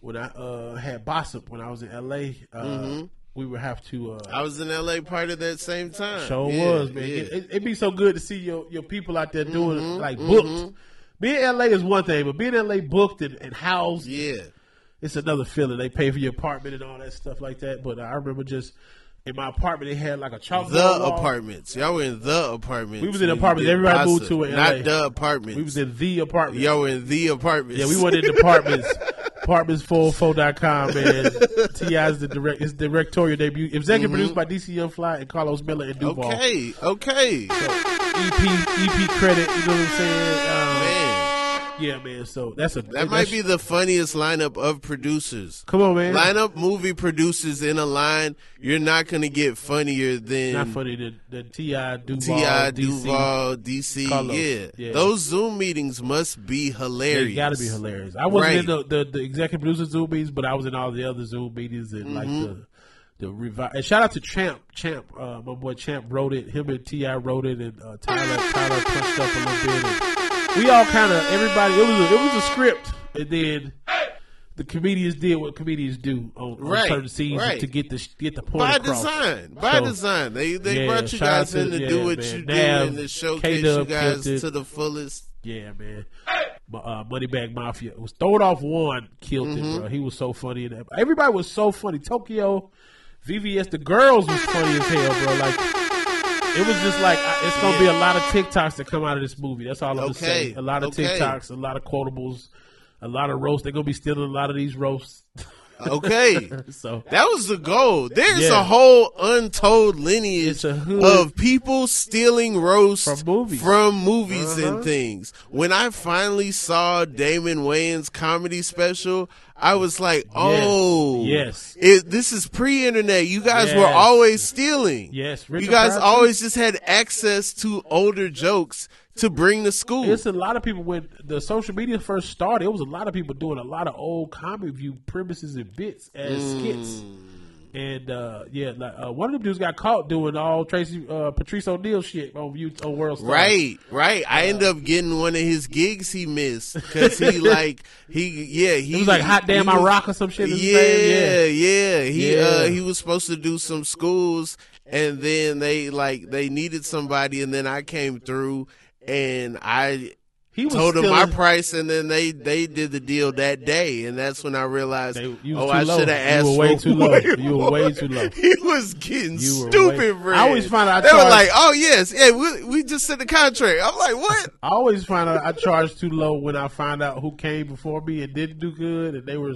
when I uh, had Bossip when I was in L.A. Uh, We would have to. Uh, I was in LA part of that same time. Show Yeah, was man. yeah. It, it'd be so good to see your your people out there doing Mm-hmm, like booked. Being in LA is one thing, but being in LA booked and, and housed, yeah. it's another feeling. They pay for your apartment and all that stuff like that. But I remember just in my apartment, they had like a chalkboard. The wall. apartments. Y'all were in the apartments. We was in apartments. Everybody moved to it Not LA. the apartments. We was in the apartments. Y'all were in the apartments. Yeah, we went in the apartments. Apartments404.com, man. T.I.'s the direct, his directorial debut. Executive produced by DC Young Fly and Karlous Miller and Duval. Okay, okay. EP, EP credit, you know what I'm saying? Um, Man. Yeah, man. So that's a That might be the funniest lineup of producers. Come on, man. Line up movie producers in a line. You're not going to get funnier than Not funny. The T.I. Duval, T.I. DC. Duval, DC. Karlous. Yeah. Yeah. Those Zoom meetings must be hilarious. They got to be hilarious. I wasn't Right. in the, the, the executive producer Zoom meetings, but I was in all the other Zoom meetings and like Mm-hmm. the the revi- And shout out to Champ. Champ, uh, my boy Champ wrote it. Him and T.I. wrote it, and uh, Tyler Tyler punched up a little bit. And we all kind of everybody. It was a, it was a script, and then the comedians did what comedians do on, on Right, certain scenes right. to get the get the point by across. design. By So- design. They they Yeah, brought you guys in to- to yeah, do what man. you do and to showcase you K-Dub guys killed to the fullest. Yeah, man. Uh, Moneybag Mafia was thrown off one, killed Mm-hmm. it, bro. He was so funny in that. Everybody was so funny. Tokyo, VVS, the girls was funny as hell, bro. Like it was just like it's gonna be a lot of TikToks that come out of this movie. That's all I'm Okay, say. A lot of okay. TikToks, a lot of quotables, a lot of roasts. They're gonna be stealing a lot of these roasts. Okay. so That was the goal. There's Yeah. a whole untold lineage It's a hood- of people stealing roasts From movies. from movies Uh-huh. and things. When I finally saw Damon Wayans' comedy special, I was like, "Oh, Yes. it, this is pre-internet. You guys were always stealing. Yes, you guys Pryor, always just had access to older jokes to bring to school. It's a lot of people when the social media first started. It was a lot of people doing a lot of old comedy view premises and bits as Mm. skits. And uh, yeah, like, uh, one of them dudes got caught doing all Tracy uh, Patrice O'Neal shit on you on World Star. Right, right. I ended up getting one of his gigs he missed because he like he yeah he It was like hot damn I rock or some shit. is Yeah, yeah. He Yeah. uh he was supposed to do some schools and then they like they needed somebody and then I came through and I He was told them still my in- price and then they they did the deal that day and that's when I realized They- oh I should have You asked were way too low. You were way too low. He was getting stupid, way- bro. I always find out I they were like, "Oh yes, yeah, we we just sent the contract." I'm like, "What?" I always find out I charged too low when I find out who came before me and didn't do good, and they were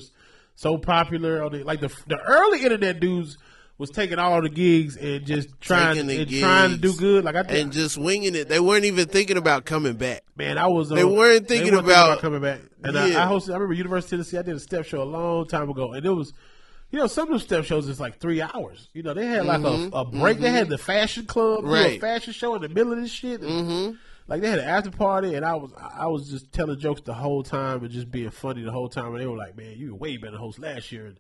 so popular. On the, like the the early internet dudes was taking all the gigs and just trying and trying to do good. Like I think, and just winging it. They weren't even thinking about coming back. man, I was. They weren't thinking weren't about- coming back. And I, Yeah. I hosted. I remember University of Tennessee. I did a step show a long time ago, and it was. You know, some of the step shows is like three hours. You know, they had like a, a break. They had the fashion club, Mm-hmm. Right. fashion show in the middle of this shit. Mm-hmm. Like they had an after party, and I was I was just telling jokes the whole time and just being funny the whole time. And they were like, "Man, you were way better host last year." And,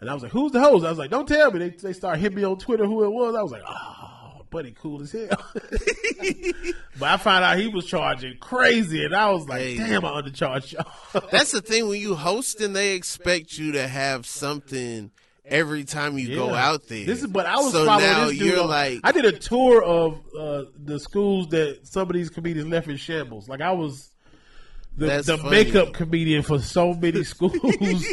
and I was like, "Who's the host?" I was like, "Don't tell me." They they started hitting me on Twitter who it was. I was like, "Oh, buddy, cool as hell." but I found out he was charging crazy, and I was like, Hey. "Damn, I undercharged y'all." That's the thing when you host and they expect you to have something every time you go out there. This is, but I was so following now this dude. you're on- like, I did a tour of uh, the schools that some of these comedians left in shambles. Like I was the, the makeup comedian for so many schools.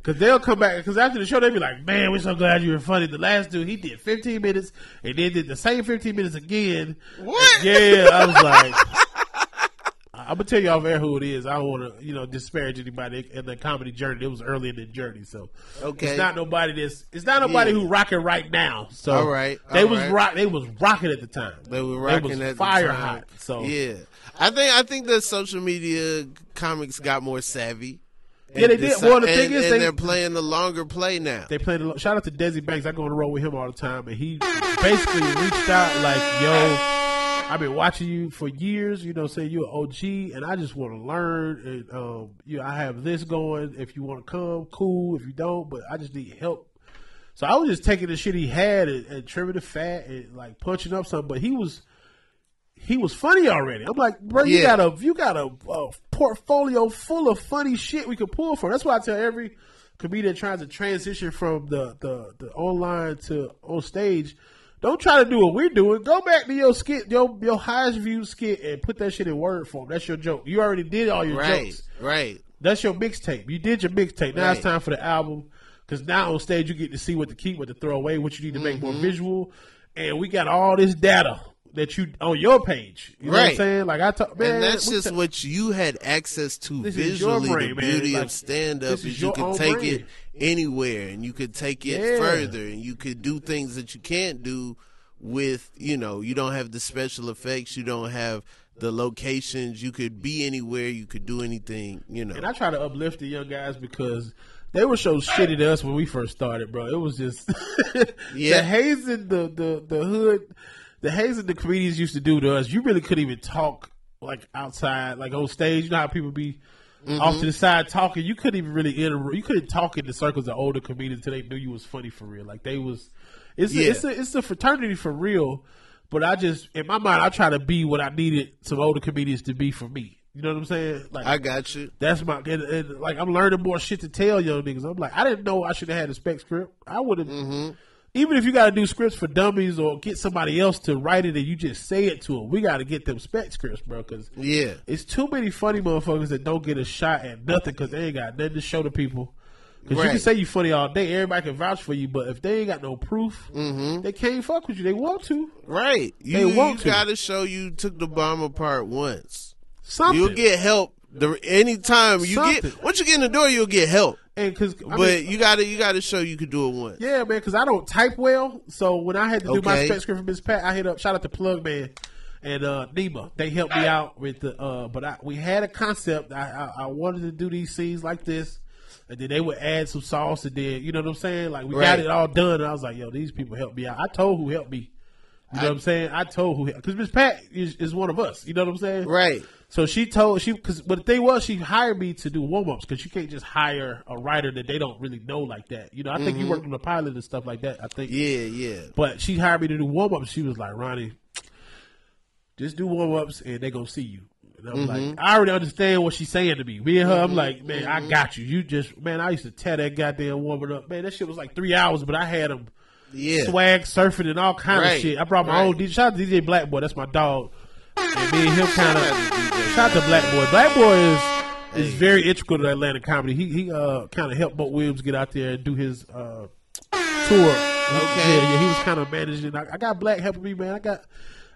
Because they'll come back. Because after the show, they'll be like, "Man, we're so glad you were funny." The last dude, he did 15 minutes, and then did the same 15 minutes again. What? Yeah, I was like. I'm gonna tell you off air who it is. I don't want to, you know, disparage anybody in the comedy journey. It was early in the journey, so Okay. It's not nobody that's. It's not nobody Yeah. who rocking right now. So All right, they all was right. rock. They was rocking at the time. they were rocking was at fire the time. hot. So yeah, I think I think that social media comics got more savvy. Yeah, they did. Well, the and, is, and they- they're playing the longer play now. they played. Lot. Shout out to Desi Banks. I go on the road with him all the time, and he basically reached out like, "Yo, I've been watching you for years. You know, saying you're an OG, and I just want to learn. And um, you know, I have this going. If you want to come, cool. If you don't, but I just need help." So I was just taking the shit he had and, and trimming the fat and like punching up something, but he was. He was funny already. I'm like, bro, you Yeah. got a you got a, a portfolio full of funny shit we could pull from. That's why I tell every comedian trying to transition from the, the, the online to on stage. Don't try to do what we're doing. Go back to your skit, your your highest viewed skit, and put that shit in word form. That's your joke. You already did all your right, jokes. right. That's your mixtape. You did your mixtape. Now it's time for the album. Because now on stage you get to see what to keep, what to throw away, what you need to make Mm-hmm. more visual, and we got all this data that you on your page. You know what I'm Right. saying? Like I talk, man, and that's just ta- what you had access to This visually. brain, the beauty Like, of stand up is, is you can take brain. it anywhere and you could take it Yeah. further and you could do things that you can't do with, you know, you don't have the special effects, you don't have the locations. You could be anywhere. You could do anything. You know. And I try to uplift the young guys because they were so shitty to us when we first started, bro. It was just Yeah. the hazing the, the the hood, the hazing the comedians used to do to us. You really couldn't even talk like outside, like on stage. You know how people be Mm-hmm. off to the side talking. You couldn't even really enter. You couldn't talk in the circles of older comedians until they knew you was funny for real. Like they was. It's a, it's a it's a fraternity for real. But I just in my mind I try to be what I needed some older comedians to be for me. You know what I'm saying? Like I got you. that's my and, and, like I'm learning more shit to tell young niggas. I'm like I didn't know I should have had a spec script. I would have. Mm-hmm. Even if you got to do scripts for dummies or get somebody else to write it and you just say it to them, we got to get them spec scripts, bro. Because Yeah. it's too many funny motherfuckers that don't get a shot at nothing because they ain't got nothing to show to people. Because you can say you funny all day, everybody can vouch for you, but if they ain't got no proof, Mm-hmm. they can't fuck with you. They want to. Right. They You, want you to. gotta show you took the bomb apart once. Something. You'll get help the anytime you Something. get once you get in the door, you'll get help. And because but you gotta you gotta show you could do it once. Yeah, man, because I don't type well. So when I had to do my Okay. spec script for Miss Pat, I hit up shout out to Plug Man and uh Nima. They helped me out with the uh but I we had a concept. I, I I wanted to do these scenes like this. And then they would add some sauce and then you know what I'm saying? Like we got it all done and I was like, yo, these people helped me out. I told who helped me. You know what I'm saying? I told who because Miss Pat is, is one of us. You know what I'm saying? Right. So she told she because but the thing was she hired me to do warm ups because you can't just hire a writer that they don't really know like that. You know, I think you worked on the pilot and stuff like that. I think, Mm-hmm. Yeah, yeah. But she hired me to do warm ups. She was like, Ronnie, just do warm ups and they gonna see you. And I'm Mm-hmm. like, I already understand what she's saying to me. Me and her, I'm like, man, I got you. You just, man, I used to tear that goddamn warming up. Man, that shit was like three hours, but I had them Yeah. swag surfing and all kind of shit. I brought my Right. own DJ. Shout out to DJ Black Boy. That's my dog. And me and him kind of. Shout out to Black Boy. Black Boy is is very integral to Atlanta comedy. He he uh kind of helped Buck Williams get out there and do his uh tour. Okay. Yeah, yeah. He was kind of managing. I, I got Black helping me, man. I got.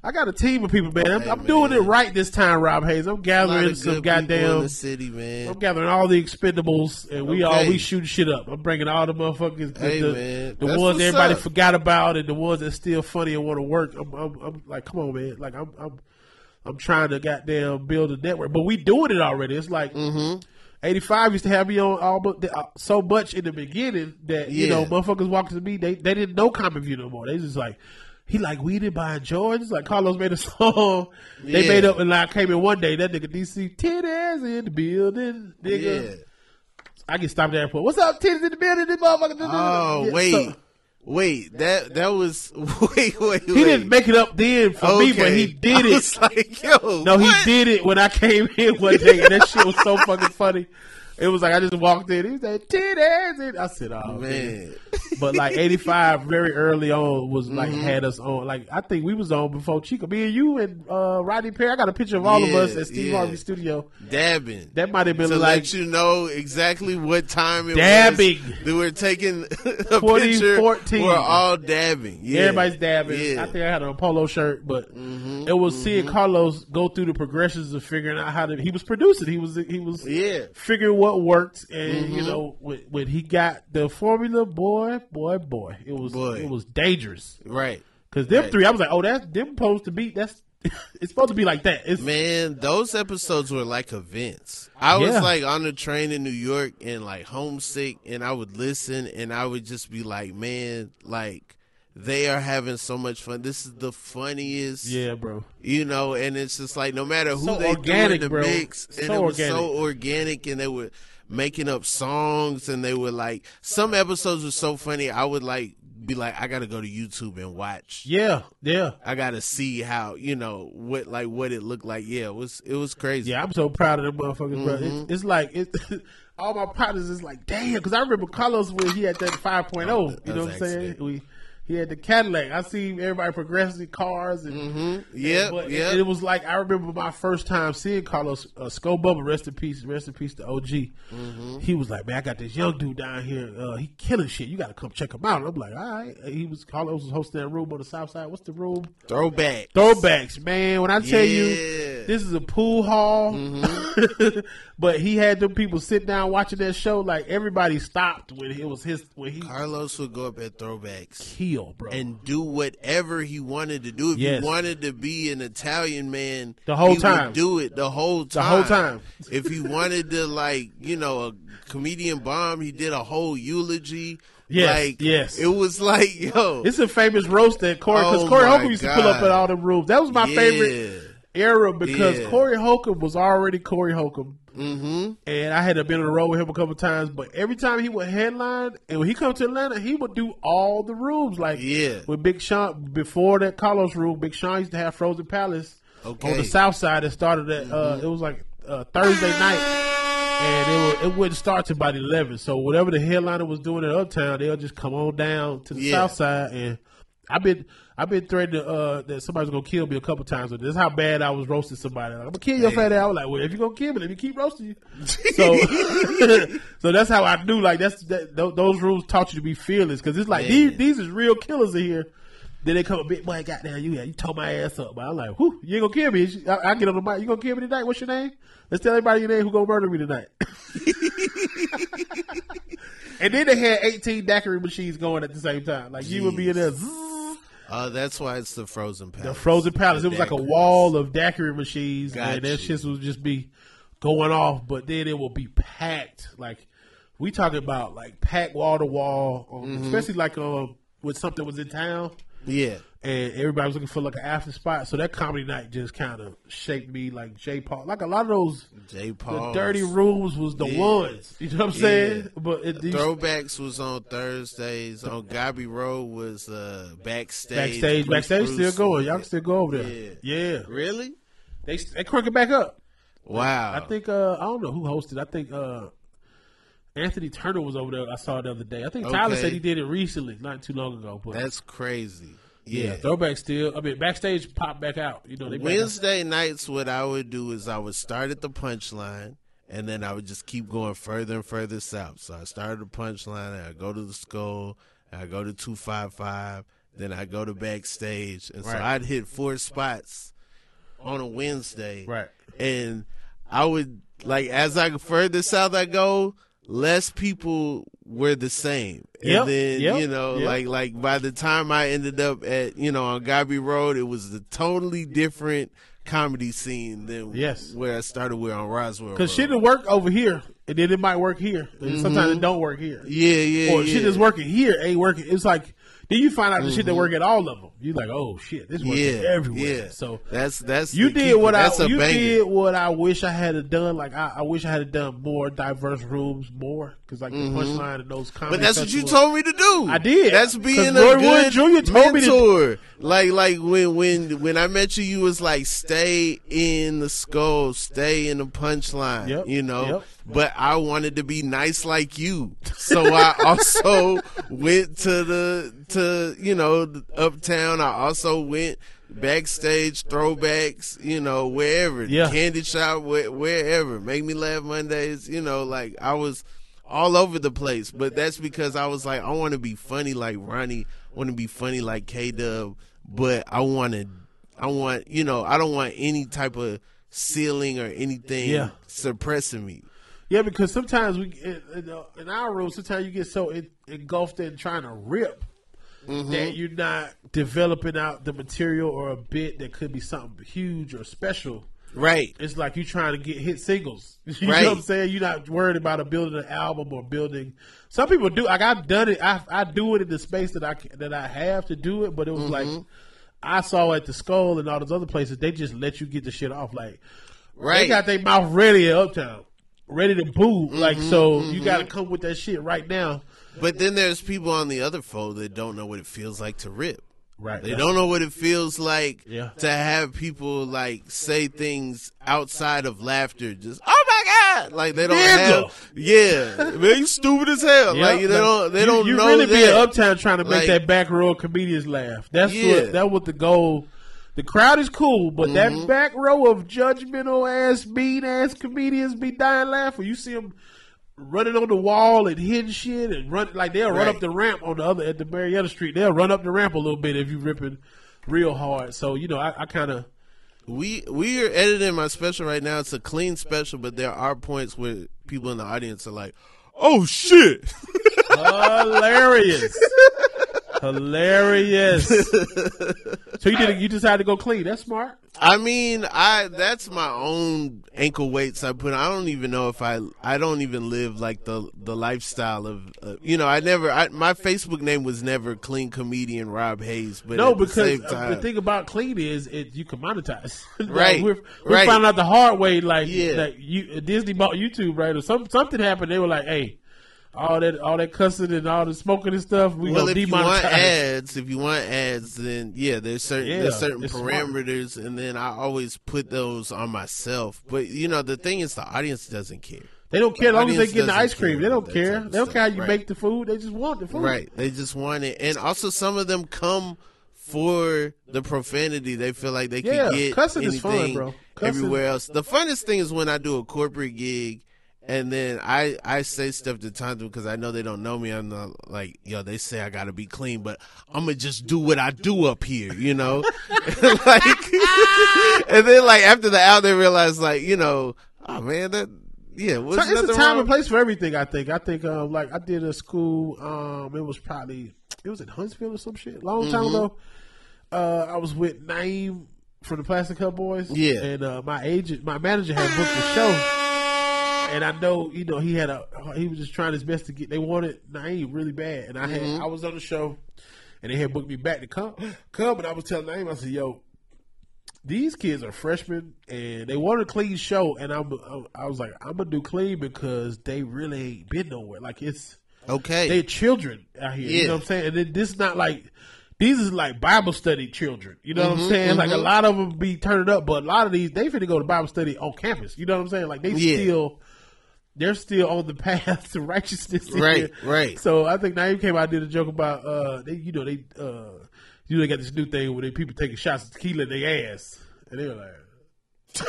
I got a team of people, man. I'm, Hey, I'm man. doing it right this time, Rob Haze. I'm gathering some good people in goddamn the city, man. I'm gathering all the expendables, and we all we shooting shit up. I'm bringing all the motherfuckers, the, Hey, the, man. the ones everybody up. forgot about, and the ones that still funny and want to work. I'm, I'm, I'm like, come on, man. Like I'm, I'm, trying to goddamn build a network, but we doing it already. It's like. Mm-hmm. 85 used to have me on all but uh, so much in the beginning that you know motherfuckers walked to me they they didn't know Comic View no more. They just like he like weeded by George. It's like Karlous made a song. They made up and like came in one day. That nigga DC titties in the building, nigga. Yeah. I get stopped at the airport. What's up, titties in the building? This motherfucker. Oh Yeah, wait, so- wait. That that was wait, wait. wait. he didn't make it up then for me, but he did it. was like, yo, No, he did it when I came in one day, and that shit was so fucking funny. It was like I just walked in. He said titties. I said, "Oh man." man. But like '85, very early on, was like Mm-hmm. had us on. Like I think we was on before Chico. Me and you and uh, Rodney Perry. I got a picture of all of us at Steve yeah. Harvey Studio. dabbing. That might have been to like let you know exactly what time it Dabbing. was. They were taking a picture. 2014. We're all dabbing. Yeah. Everybody's dabbing. Yeah. Mm-hmm, I think I had a polo shirt, but it was seeing Karlous go through the progressions of figuring out how to. He was producing. He was he was Yeah. Mm-hmm. figuring what worked, and you mm-hmm. know when, when he got the formula, boy, boy, boy, it was Boy. it was dangerous. Right. Because them Right. three, I was like, oh, that's them supposed to be. That's it's supposed to be like that. It's Man, those episodes were like events. I was Yeah. like on the train in New York and like homesick, and I would listen and I would just be like, man, like they are having so much fun. This is the funniest, yeah, bro. you know. And it's just like no matter who So they organic, in the bro. mix, and So it was organic. so organic, and they were making up songs, and they were like some episodes were so funny. I would like be like, I got to go to YouTube and watch. Yeah, yeah, I gotta see how you know what like what it looked like. Yeah, it was it was crazy. yeah. I'm so proud of the motherfuckers, bro. Mm-hmm. It's, it's like it. All my partners is like, damn, because I remember Karlous when he had that 5.0. You know what I'm saying? We he had the Cadillac. I see everybody progressing cars and Mm-hmm. Yep, But it was like I remember my first time seeing Karlous uh, Skull Bubba, rest in peace, rest in peace to OG. Mm-hmm. He was like, "Man, I got this young dude down here. Uh, he killing shit. You got to come check him out." And I'm like, "All right." He was Karlous was hosting that room on the south side. What's the room? Throwback. Throwbacks, man. When I tell you, Yeah. Mm-hmm. this is a pool hall, but he had them people sit down watching that show. Like everybody stopped when it was his when he Karlous would go up at throwbacks. he kill, bro. and do whatever he wanted to do. If Yes. he wanted to be an Italian man, The whole he time. would do it the whole time. The whole time. if he wanted to, like you know, a comedian bomb, he did a whole eulogy. Yes, like, yes. It was like, yo, it's a famous roast that Corey because Oh Corey Holcomb used to pull up God. at all the rooms. That was my Yeah. favorite era because Yeah. Corey Holcomb was already Corey Holcomb. Hmm And I had been on the road with him a couple times, but every time he would headline, and when he come to Atlanta, he would do all the rooms. Like Yeah. with Big Sean before that Karlous room, Big Sean used to have Frozen Palace Okay. on the South Side. It started at uh, it was like uh, Thursday night, and it would, it wouldn't start till about eleven. So whatever the headliner was doing in Uptown, they'll just come on down to the Yeah. South Side. And I've been I've been threatened uh, that somebody's gonna kill me a couple times. This is how bad I was roasting somebody. Like, I'm gonna kill your fat ass. I was like, well, if you're gonna kill me, let me keep roasting you. So, so that's how I knew. Like that's that, tho- those rules taught you to be fearless because it's like these these is real killers in here. Then they come a bit, boy, goddamn, you, you tore my ass up. But I'm like, whew, you ain't gonna kill me. I, I get on the mic, you gonna kill me tonight? What's your name? Let's tell everybody your name who gonna murder me tonight. and then they had 18 daiquiri machines going at the same time. Like you would be in there, zzz, uh, that's why it's the Frozen Palace. the frozen palace. It was like a wall of daiquiri machines, Got and that shit would just be going off. But then it will be packed. Like we talking about, like packed wall to wall, um, Mm-hmm. especially like um when something was in town Yeah, and everybody was looking for like an after spot. So that comedy night just kind of shaped me like J. Paul. Like a lot of those J. Paul, the dirty rooms was the Yeah. ones. You know what I'm saying? But it, these, Throwbacks was on Thursdays. On Gabby Road was uh, backstage. backstage, Bruce backstage still Bruce. going. Y'all can still go over there. Yeah. Yeah, Really? they they crank it back up. Wow. I think uh I don't know who hosted. I think uh Anthony Turner was over there. I saw the other day. I think Tyler Okay. said he did it recently, not too long ago. But that's crazy. Yeah, Yeah. throwback still. I mean, backstage pop back out. You know. Wednesday nights, what I would do is I would start at the punchline, and then I would just keep going further and further south. So I started the punchline, and I go to the skull, I go to two five five, then I go to backstage, and so I'd hit four spots on a Wednesday, Right. And I would like as I go further south I go, less people were the same. Yep, And then yep, you know, yep. like like by the time I ended up at you know on Gabby Road, it was a totally different comedy scene than Yes. where I started with on Roswell. Because Road. didn't work over here, and then it might work here. And sometimes it don't work here. Mm-hmm. yeah, yeah, or yeah. shit that's working here ain't working. It's like then you find out the shit that work at all of them. You like, oh shit, this Mm-hmm. yeah, everywhere. Yeah, So that's that's you did what I that's a you banger. did what I wish I had done. Like I, I wish I had done more diverse rooms more because like the punchline of those. Mm-hmm. But that's what you told me to do. I did. That's being a Roy good Wood Jr. told me to- mentor. Like like when when when I met you, you was like, stay in the skull, stay in the punchline. Yep, You know. yep. But I wanted to be nice like you, so I also went to the to you know uptown. I also went backstage throwbacks, you know, wherever, Yeah. candy shop, where, wherever. Make me laugh Mondays, you know, like I was all over the place. But that's because I was like, I want to be funny like Ronnie, I want to be funny like K Dub, but I want to, I want, you know, I don't want any type of ceiling or anything Yeah. suppressing me. Yeah, because sometimes we in, in, uh, our room, sometimes you get so en- engulfed in trying to rip Mm-hmm. that you're not developing out the material or a bit that could be something huge or special. Right. It's like you're trying to get hit singles. You Right. know what I'm saying? You're not worried about a building an album or building. Some people do. Like I've done it. I I do it in the space that I that I have to do it. But it was like Mm-hmm. I saw at the Skull and all those other places. They just let you get the shit off. Like right. they got their mouth ready at Uptown, ready to boo. Like so, Mm-hmm, you got to come with that shit right now. But then there's people on the other fold that don't know what it feels like to rip. Right. They don't know what it feels like Yeah. to have people like say things outside of laughter. Just oh my god, like they don't Nigga. have. Yeah, man, you stupid as hell. Yeah, like they don't. They you, don't you know really that. be at Uptown trying to make Like- that back row comedians laugh. That's Yeah. what that was the goal. The crowd is cool, but Mm-hmm. that back row of judgmental ass, mean ass comedians be dying laughing. You see them running on the wall and hitting shit and run like they'll run up the ramp on the other at the Marietta Street. They'll run up the ramp a little bit if you ripping real hard. So you know, I, I kind of We we are editing my special right now. It's a clean special, but there are points where people in the audience are like, "Oh shit." hilarious. Hilarious. so you did you decided to go clean. That's smart. I mean, I that's my own ankle weights I put. I don't even know if I I don't even live like the the lifestyle of uh, you know. I never I, my Facebook name was never clean comedian Rob Haze. But No, the because uh, time, the thing about clean is it you can monetize. Like, Right, we're we're right. finding out the hard way. Like Yeah. that you Disney bought YouTube, right? Or some something happened. They were like, hey. All that, all that cussing and all the smoking and stuff. We well, if you want ads, if you want ads, then yeah, there's certain Yeah, there's certain it's smart. parameters, and then I always put those on myself. But you know, the thing is, the audience doesn't care. They don't care as long as they get the ice cream. They don't care. They don't care how you Right. make the food. They just want the food. Right. They just want it. And also some of them come for the profanity. They feel like they Yeah, can get cussing is anything fun, bro. Cussing- everywhere else. The funnest thing is when I do a corporate gig and then I, I say stuff to Tantu because I know they don't know me. I'm not like, yo, they say I gotta be clean, but I'm gonna just do what I do up here, you know? like, and then like after the out, they realize like, you know, oh man, that, yeah, So it's a time wrong? and place for everything. I think. I think. Um, like I did a school. Um, it was probably it was in Huntsville or some shit. Long time Mm-hmm. ago. Uh, I was with Naeem from the Plastic Cup Boys. Yeah. and uh, my agent, my manager had booked the show. And I know, you know, he had a he was just trying his best to get. They wanted Naeem really bad, and I had Mm-hmm. I was on the show, and they had booked me back to come come. And I was telling Naeem, I said, "Yo, these kids are freshmen and they want a clean show and I'm, I was like I'm gonna do clean because they really ain't been nowhere like it's Okay. they're children out here you know what I'm saying and then this is not like these is like Bible study children you know Mm-hmm, what I'm saying like a lot of them be turned up but a lot of these they finna go to Bible study on campus you know what I'm saying like they Yeah. still they're still on the path to righteousness Right, here. right. So I think Naeem came out and did a joke about uh they you know they uh you know they got this new thing where they people taking shots of tequila in their ass and they were like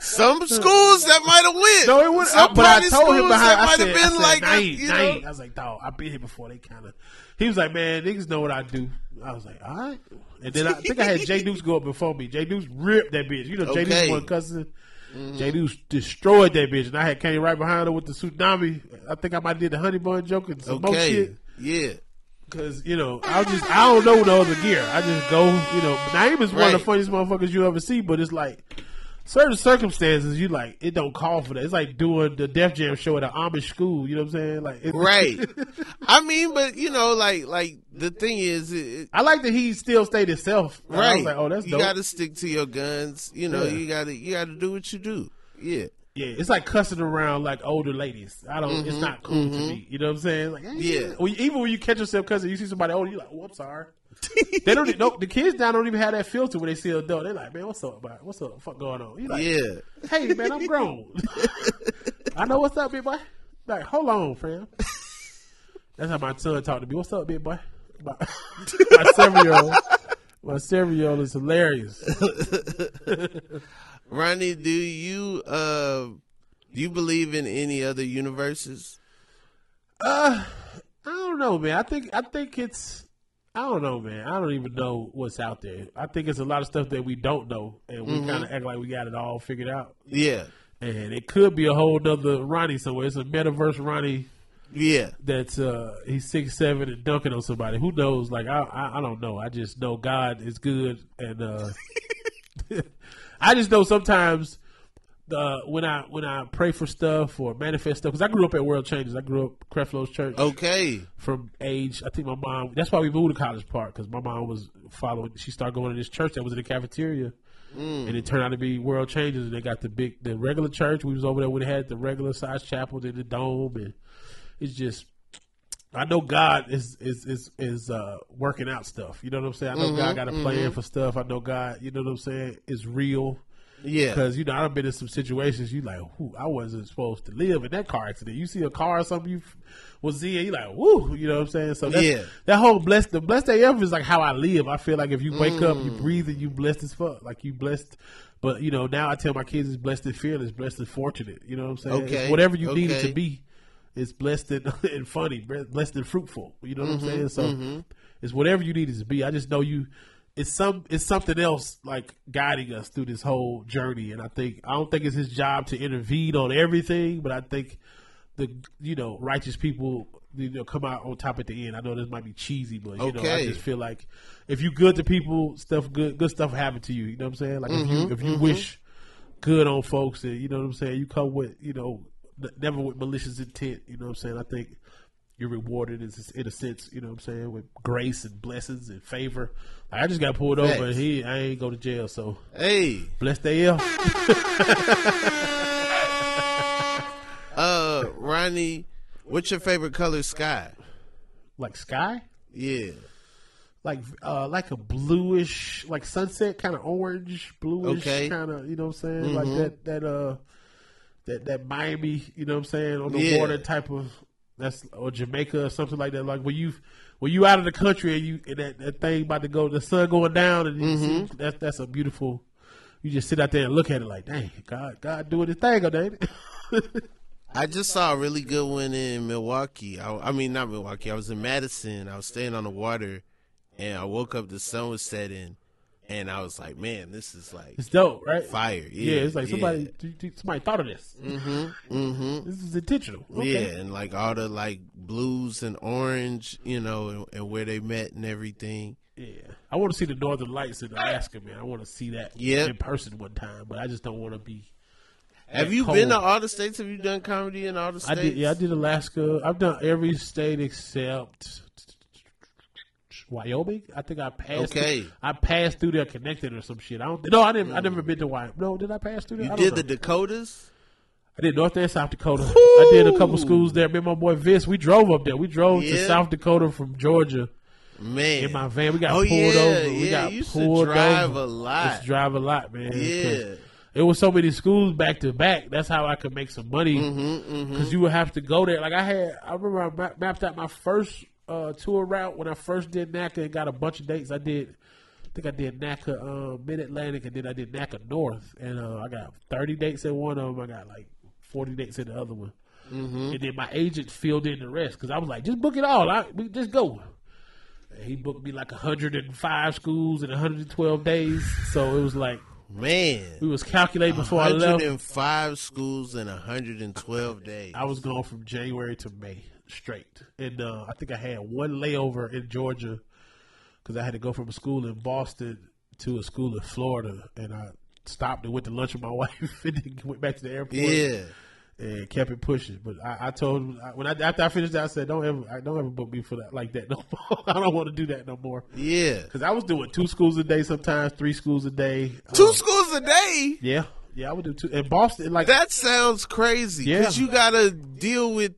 Some schools that might have went. No, it was. Some but I told him behind. that I might said, have I been said, like, Naeem, you know, Naeem. I was like, dog, I've been here before. They kind of. He was like, man, niggas know what I do. I was like, all right. And then I think I had Jay Deuce go up before me. Jay Deuce ripped that bitch. You know, Jay Deuce Okay. one Mm-hmm. Jay Deuce destroyed that bitch, and I had came right behind her with the tsunami. I think I might have did the honey bun joke and some more okay, shit. yeah, Cause you know, I just I don't know no other gear. I just go, you know. Naeem is one of the funniest motherfuckers you ever see, but it's like certain circumstances you like it don't call for that. It's like doing the Def Jam show at an Amish school. You know what I'm saying? Like, right. I mean, but you know, like, like the thing is, it, I like that he still stayed himself. I right? was like, oh, that's you got to stick to your guns. You know, Yeah. you got to, you got to do what you do. Yeah, yeah, it's like cussing around like older ladies. I don't. It's not cool to me. You know what I'm saying? Like, eh, Mm-hmm, Yeah. Even when you catch yourself cussing, you see somebody older, you're like, oh, I'm sorry. They don't. No, the kids now don't even have that filter when they see an adult. They're like, man, what's up, man? What's up? Fuck going on? You like, yeah. hey man, I'm grown. I know what's up, big boy. Like, hold on, fam. That's how my son talked to me. What's up, big boy? My, my seven year old. My seven year old is hilarious. Ronnie, do you uh, do you believe in any other universes? Uh, I don't know, man. I think I think it's I don't know, man. I don't even know what's out there. I think it's a lot of stuff that we don't know, and we kind of act like we got it all figured out. Yeah, And it could be a whole nother Ronnie somewhere. It's a metaverse Ronnie yeah, that's uh he's six seven and dunking on somebody. Who knows? Like I I, I don't know. I just know God is good, and uh I just know sometimes uh, when I when I pray for stuff or manifest stuff because I grew up at World Changers. I grew up Creflo's Church okay, from age. I think my mom. That's why we moved to College Park because my mom was following. She started going to this church that was in the cafeteria. And it turned out to be World Changers, and they got the big, the regular church. We was over there when they had the regular size chapel in the dome, and it's just I know God is is is is uh, working out stuff. You know what I'm saying? I know God got a plan for stuff. I know God, you know what I'm saying, is real. Yeah, Because you know I've been in some situations. You like, whoo, I wasn't supposed to live in that car accident. You see a car or something you was in, you like, woo, you know what I'm saying? So Yeah. that whole blessed, the blessed AF is like how I live. I feel like if you wake up, you breathe, and you blessed as fuck. Like you blessed. But you know now I tell my kids it's blessed and fearless, blessed and fortunate. You know what I'm saying? It's Okay, whatever you need it to be. It's blessed and, and funny, blessed and fruitful. You know what Mm-hmm, I'm saying? So it's whatever you need it to be. I just know you. It's some. It's something else like guiding us through this whole journey. And I think I don't think it's his job to intervene on everything, but I think the you know righteous people you know come out on top at the end. I know this might be cheesy, but you know I just feel like if you good to people, stuff good good stuff happen to you. You know what I'm saying? Like if Mm-hmm, you if you wish good on folks, and you know what I'm saying, you come with you know never with malicious intent. You know what I'm saying? I think you're rewarded in, in a sense. You know what I'm saying with grace and blessings and favor. Like I just got pulled over, and he I ain't go to jail, so Hey, bless they L. uh, Ronnie, what's your favorite color sky? like sky. Yeah. like uh like a bluish like sunset kind of orange bluish Okay. kind of you know what i'm saying like that that uh that that miami you know what i'm saying on the Yeah. water type of that's or jamaica or something like that like when you when you out of the country and you and that, that thing about to go the sun going down and you mm-hmm. see, that's that's a beautiful you just sit out there and look at it like dang god god doing his thing oh dang I just saw a really good one in Milwaukee. I, I mean, not Milwaukee. I was in Madison. I was staying on the water, and I woke up. The sun was setting, and I was like, "Man, this is like it's dope right fire." yeah, Yeah, it's like yeah. somebody somebody thought of this mm-hmm, mm-hmm. this is intentional okay. Yeah, and like all the like blues and orange, you know, and, and where they met and everything. Yeah, I want to see the Northern Lights in Alaska, man. I want to see that Yep. in person one time, but I just don't want to be. Have you cold. been to all the states? Have you done comedy in all the states? I did. Yeah, I did Alaska. I've done every state except Wyoming. I think I passed. Okay. through- I passed through there connected or some shit. I don't. No, I didn't. I never been to Wyoming. No, did I pass through there? You did the. Dakotas. I did North and South Dakota. I did a couple schools there. Me and my boy Vince, we drove up there. We drove to South Dakota from Georgia Man, in my van. We got Oh, pulled yeah, over. We yeah, got you used to pulled drive over. a lot. Just drive a lot, man. Yeah. It was so many schools back to back. That's how I could make some money. Because Mm-hmm, you would have to go there. Like I had, I remember I mapped out my first uh, tour route when I first did NACA and got a bunch of dates. I did, I think I did NACA uh, Mid Atlantic and then I did NACA North, and uh, I got thirty dates in one of them. I got like forty dates in the other one. Mm-hmm. And then my agent filled in the rest because I was like, just book it all. I, we just go. And he booked me like 105 schools in 112 days. So it was like man, we was calculating before I left. 105 schools in 112 days. I was going from January to May straight, and uh, I think I had one layover in Georgia because I had to go from a school in Boston to a school in Florida, and I stopped and went to lunch with my wife, and then went back to the airport. yeah. and kept it pushing. But I, I told him when I after I finished that, I said, "Don't ever, I don't ever book me for that like that no more. I don't want to do that no more." Yeah. Because I was doing two schools a day, sometimes three schools a day. Two Um, schools a day? yeah, yeah, I would do two. In Boston, like That sounds crazy. Yeah. Because you got to deal with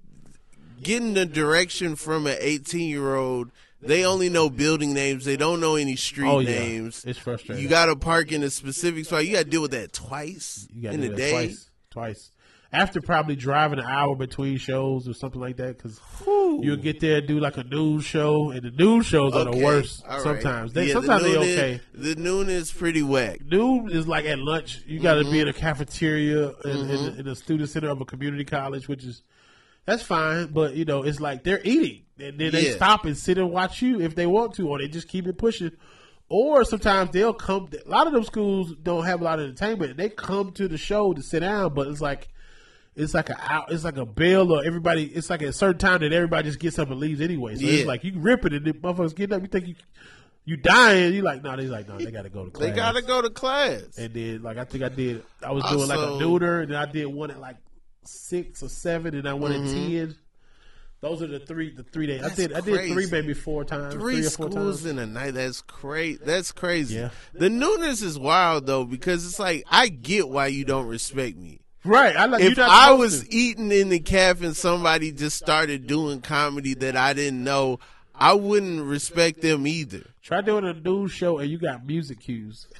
getting the direction from an 18 year old. They only know building names. They don't know any street Oh, yeah. names. It's frustrating. You got to park in a specific spot. You got to deal with that twice in a day. twice, twice. After probably driving an hour between shows or something like that, because you'll get there and do like a news show, and the news shows are the worst. Right. Sometimes they Yeah, the sometimes they noon is- okay. the noon is pretty whack. noon is like at lunch. You got to be Mm-hmm. in a cafeteria in, in, in a student center of a community college, which is that's fine. But you know, it's like they're eating, and then they Yeah. stop and sit and watch you if they want to, or they just keep it pushing. Or sometimes they'll come. A lot of them schools don't have a lot of entertainment. They come to the show to sit down, but it's like. It's like a out. It's like a bell, or everybody. It's like a certain time that everybody just gets up and leaves anyway. So Yeah. it's like you rip it, and the motherfuckers get up. You think you you dying. You like no. They're like no. They got to go to class. They got to go to class. And then, like, I think I did, I was uh, doing like a Also- neuter, and then I did one at like six or seven, and I went Mm-hmm. at ten. Those are the three, the three days. I That's did, I did three crazy. maybe four times, Three, three, or four schools times. in a night. That's crazy. That's crazy. Yeah. The newness is wild though because it's like I get why you don't respect me. Right. I like. If I was to. eating in the cafe and somebody just started doing comedy that I didn't know, I wouldn't respect them either. try doing a news show and you got music cues.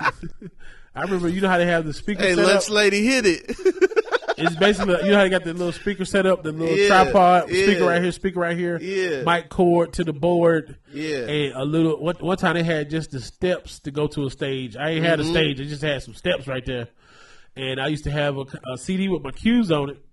I remember, you know how they have the speaker Hey, set up. lunch lady, hit it. It's basically you know how they got the little speaker set up, the little Yeah, tripod speaker right here, speaker right here, Yeah. mic cord to the board, Yeah. and a little. What one time they had just the steps to go to a stage. I ain't had a Mm-hmm. stage; they just had some steps right there. And I used to have a, a CD with my cues on it.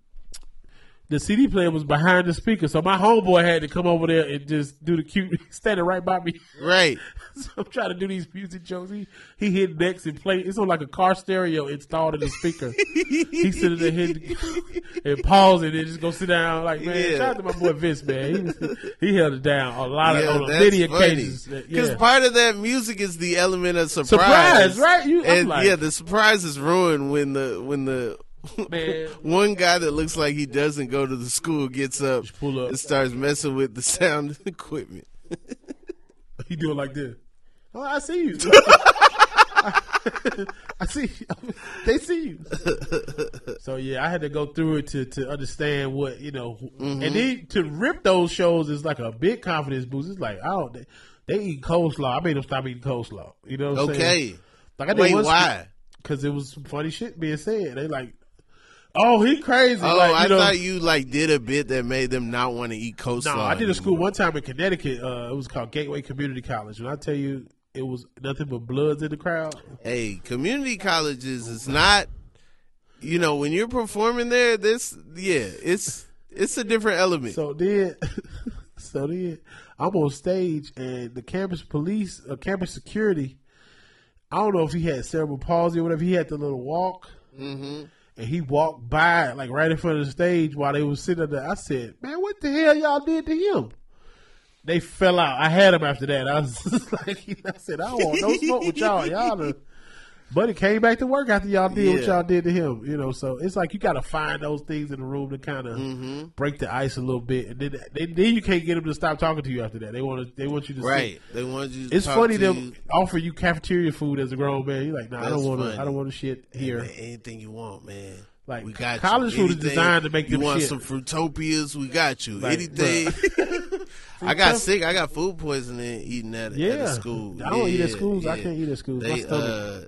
The CD player was behind the speaker, so my homeboy had to come over there and just do the cute, standing right by me. Right. So I'm trying to do these music jokes. He, he hit next and play. It's on like a car stereo installed in the speaker. he sitting there hitting and pausing and just go sit down. Like man, Yeah. shout out to my boy Vince, man. He, was, he held it down a lot of Yeah, on that's many occasions. Because Yeah. part of that music is the element of surprise. Surprise, right? You- and like- yeah, the surprise is ruined when the when the Man. one guy that looks like he doesn't go to the school gets up, pull up. and starts messing with the sound equipment. He do it like this. Oh, I see you. I see. You. They see you. So yeah, I had to go through it to to understand what you know, Mm-hmm. and then to rip those shows is like a big confidence boost. It's like oh, they, they eat coleslaw. I made them stop eating coleslaw. You know? What I'm Okay. saying? Like I did Wait, why? Because it was some funny shit being said. They like, oh, he crazy. Oh, like, you I know, thought you like did a bit that made them not want to eat coleslaw. No, I did a school one time in Connecticut. Uh, it was called Gateway Community College. When I tell you, it was nothing but bloods in the crowd. Hey, community colleges is not. You know, when you're performing there, this yeah, it's it's a different element. So then, so then, I'm on stage and the campus police, uh, campus security. I don't know if he had cerebral palsy or whatever. He had the little walk, mm-hmm. And he walked by like right in front of the stage while they was sitting there. I said, "Man, what the hell y'all did to him?" They fell out. I had him after that. I was like, I said, I don't want no smoke with y'all. Y'all But it came back to work after y'all did what y'all did to him, you know. So it's like you got to find those things in the room to kind of Mm-hmm. break the ice a little bit, and then, then then you can't get them to stop talking to you after that. They want to they want you to sit. right? They want you. To It's funny to you. offer you cafeteria food as a grown man. You're like, nah, I don't want to. I don't want to shit here. Man, anything you want, man. Like, we got college food is designed to make you them want shit. some fruitopias? We got you. Like, Anything. I got sick. I got food poisoning eating at, at Yeah. a school. I don't eat at Yeah, schools. I can't eat at schools. My They, stomach- uh,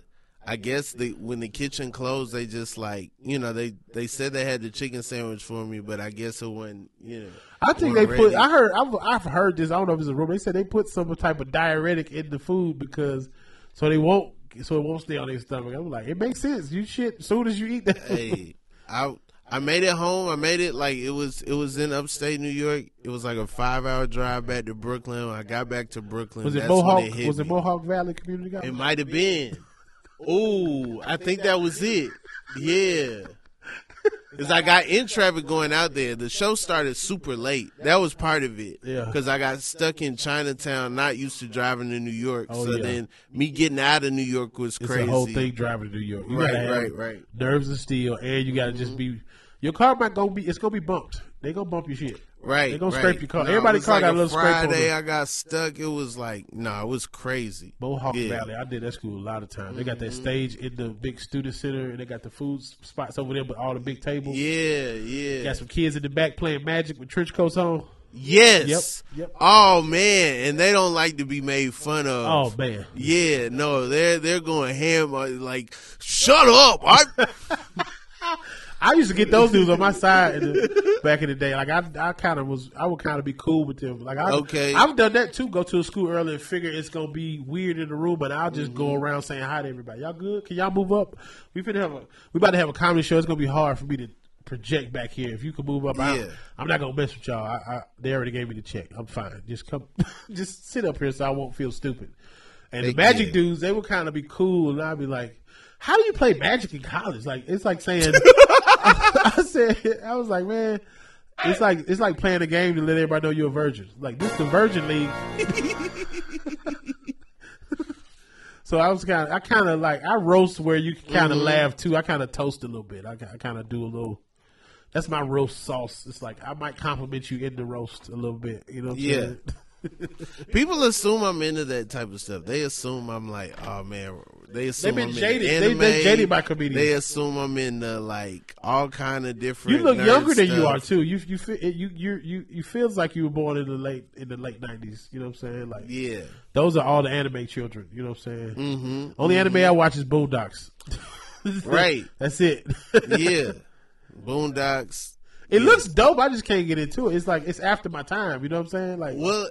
I guess they when the kitchen closed, they just like you know they they said they had the chicken sandwich for me, but I guess it wasn't you know. I think they wasn't put. I heard. I've, I've heard this. I don't know if it's a rumor. They said they put some type of diuretic in the food because so they won't. So it won't stay on their stomach. I'm like, it makes sense. You shit as soon as you eat that. hey, I I made it home. I made it like it was it was in upstate New York. It was like a five hour drive back to Brooklyn. When I got back to Brooklyn, Was it Mohawk? hit Was it. Mohawk Valley Community College? It might have been. Ooh, I think that was it. Yeah. Because I got in traffic going out there. The show started super late. That was part of it. Yeah. Because I got stuck in Chinatown, not used to driving to New York. Oh, so yeah. then me getting out of New York was It's crazy. a whole thing driving to New York. You Right, right, right. Nerves of steel, and you gotta just be. Your car might gonna be. It's gonna be bumped. They gonna bump your shit. Right. They gonna right. scrape your car. No, Everybody car like got a little scrape on Friday. I got stuck. It was like, no, it was crazy. Mohawk Yeah. Valley. I did that school a lot of times. They got Mm-hmm. that stage in the big student center, and they got the food spots over there with all the big tables. Yeah, yeah. Got some kids in the back playing magic with trench coats on. Yes. Yep, yep. Oh man, and they don't like to be made fun of. Oh man, Yeah, no, they're they're going ham. uh, Like, shut up! I, I used to get those dudes on my side in the, back in the day. Like I, I kind of was, I would kind of be cool with them. Like I, Okay. I've done that too. Go to a school early and figure it's gonna be weird in the room, but I'll just Mm-hmm. go around saying hi to everybody. Y'all good? Can y'all move up? We finna have a, we about to have a comedy show. It's gonna be hard for me to project back here. If you can move up, I, Yeah. I'm not gonna mess with y'all. I, I, they already gave me the check. I'm fine. Just come, just sit up here so I won't feel stupid. And the magic yeah. dudes, they would kind of be cool, and I'd be like, "How do you play magic in college? Like, it's like saying." I said, I was like, man, it's like it's like playing a game to let everybody know you're a virgin. Like this, is the Virgin League. so I was kind of, I kind of like, I roast where you can kind of Mm-hmm. laugh too. I kind of toast a little bit. I, I kind of do a little. That's my roast sauce. It's like I might compliment you in the roast a little bit. You know? What I'm Yeah. saying? people assume I'm into that type of stuff. They assume I'm like, oh man. They assume been I'm jaded. In They- anime. they jaded by comedians. They assume I'm into like all kind of different. You look younger than you are too. You you feel you you you you feels like you were born in the late in the late nineties. You know what I'm saying? Like Yeah. Those are all the anime children. You know what I'm saying? Mm-hmm. Only anime I watch is Boondocks. Right. That's it. Yeah. Boondocks. it looks dope. I just can't get into it. It's like it's after my time. You know what I'm saying? Like Well,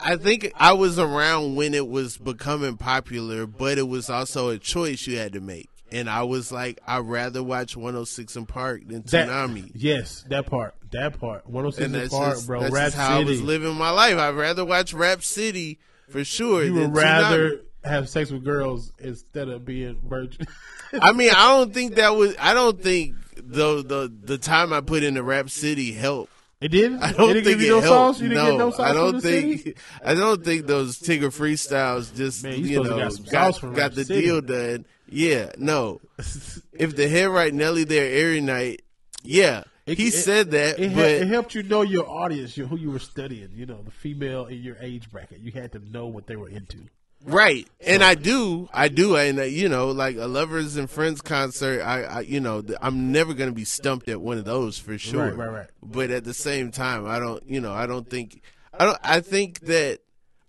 I think I was around when it was becoming popular, but it was also a choice you had to make. And I was like, I'd rather watch 106 & Park than that. Tsunami. Yes, that part. That part, one oh hundred and six that's Park, just, bro. that's Rap how I was living my life. I'd rather watch Rap City for sure. You would rather Tsunami. have sex with girls instead of being virgin. I mean, I don't think that was. I don't think the the the time I put into Rap City helped. It did. I don't didn't think give you it no helped. sauce. You didn't no, get no sauce I don't think. city? I don't think those Tigger freestyles just Man, you you know got got, got the City. deal done. Yeah, no. if the head right Nelly there every night, yeah, It- he it- said that, It, but it helped you know your audience, who you were studying. You know, the female in your age bracket. You had to know what they were into. Right, and I do, I do, and uh, you know, like a lovers and friends concert. I, I you know, th- I'm never gonna be stumped at one of those for sure. Right, right, right. But at the same time, I don't, you know, I don't think, I don't, I think that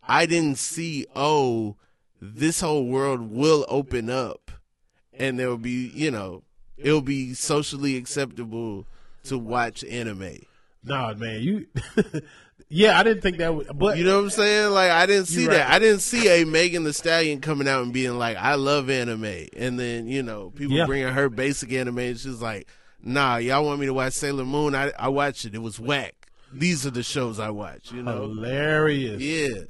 I didn't see. Oh, this whole world will open up, and there will be, you know, it'll be socially acceptable to watch anime. Nah, man, you. yeah, I didn't think that would. But You know what I'm saying? Like I didn't see You're that. I didn't see a Megan Thee Stallion coming out and being like, "I love anime," and then you know people Yeah. bringing her basic anime, and she's like, "Nah, y'all want me to watch Sailor Moon? I I watched it. It was whack. These are the shows I watch." You know? hilarious. Yeah.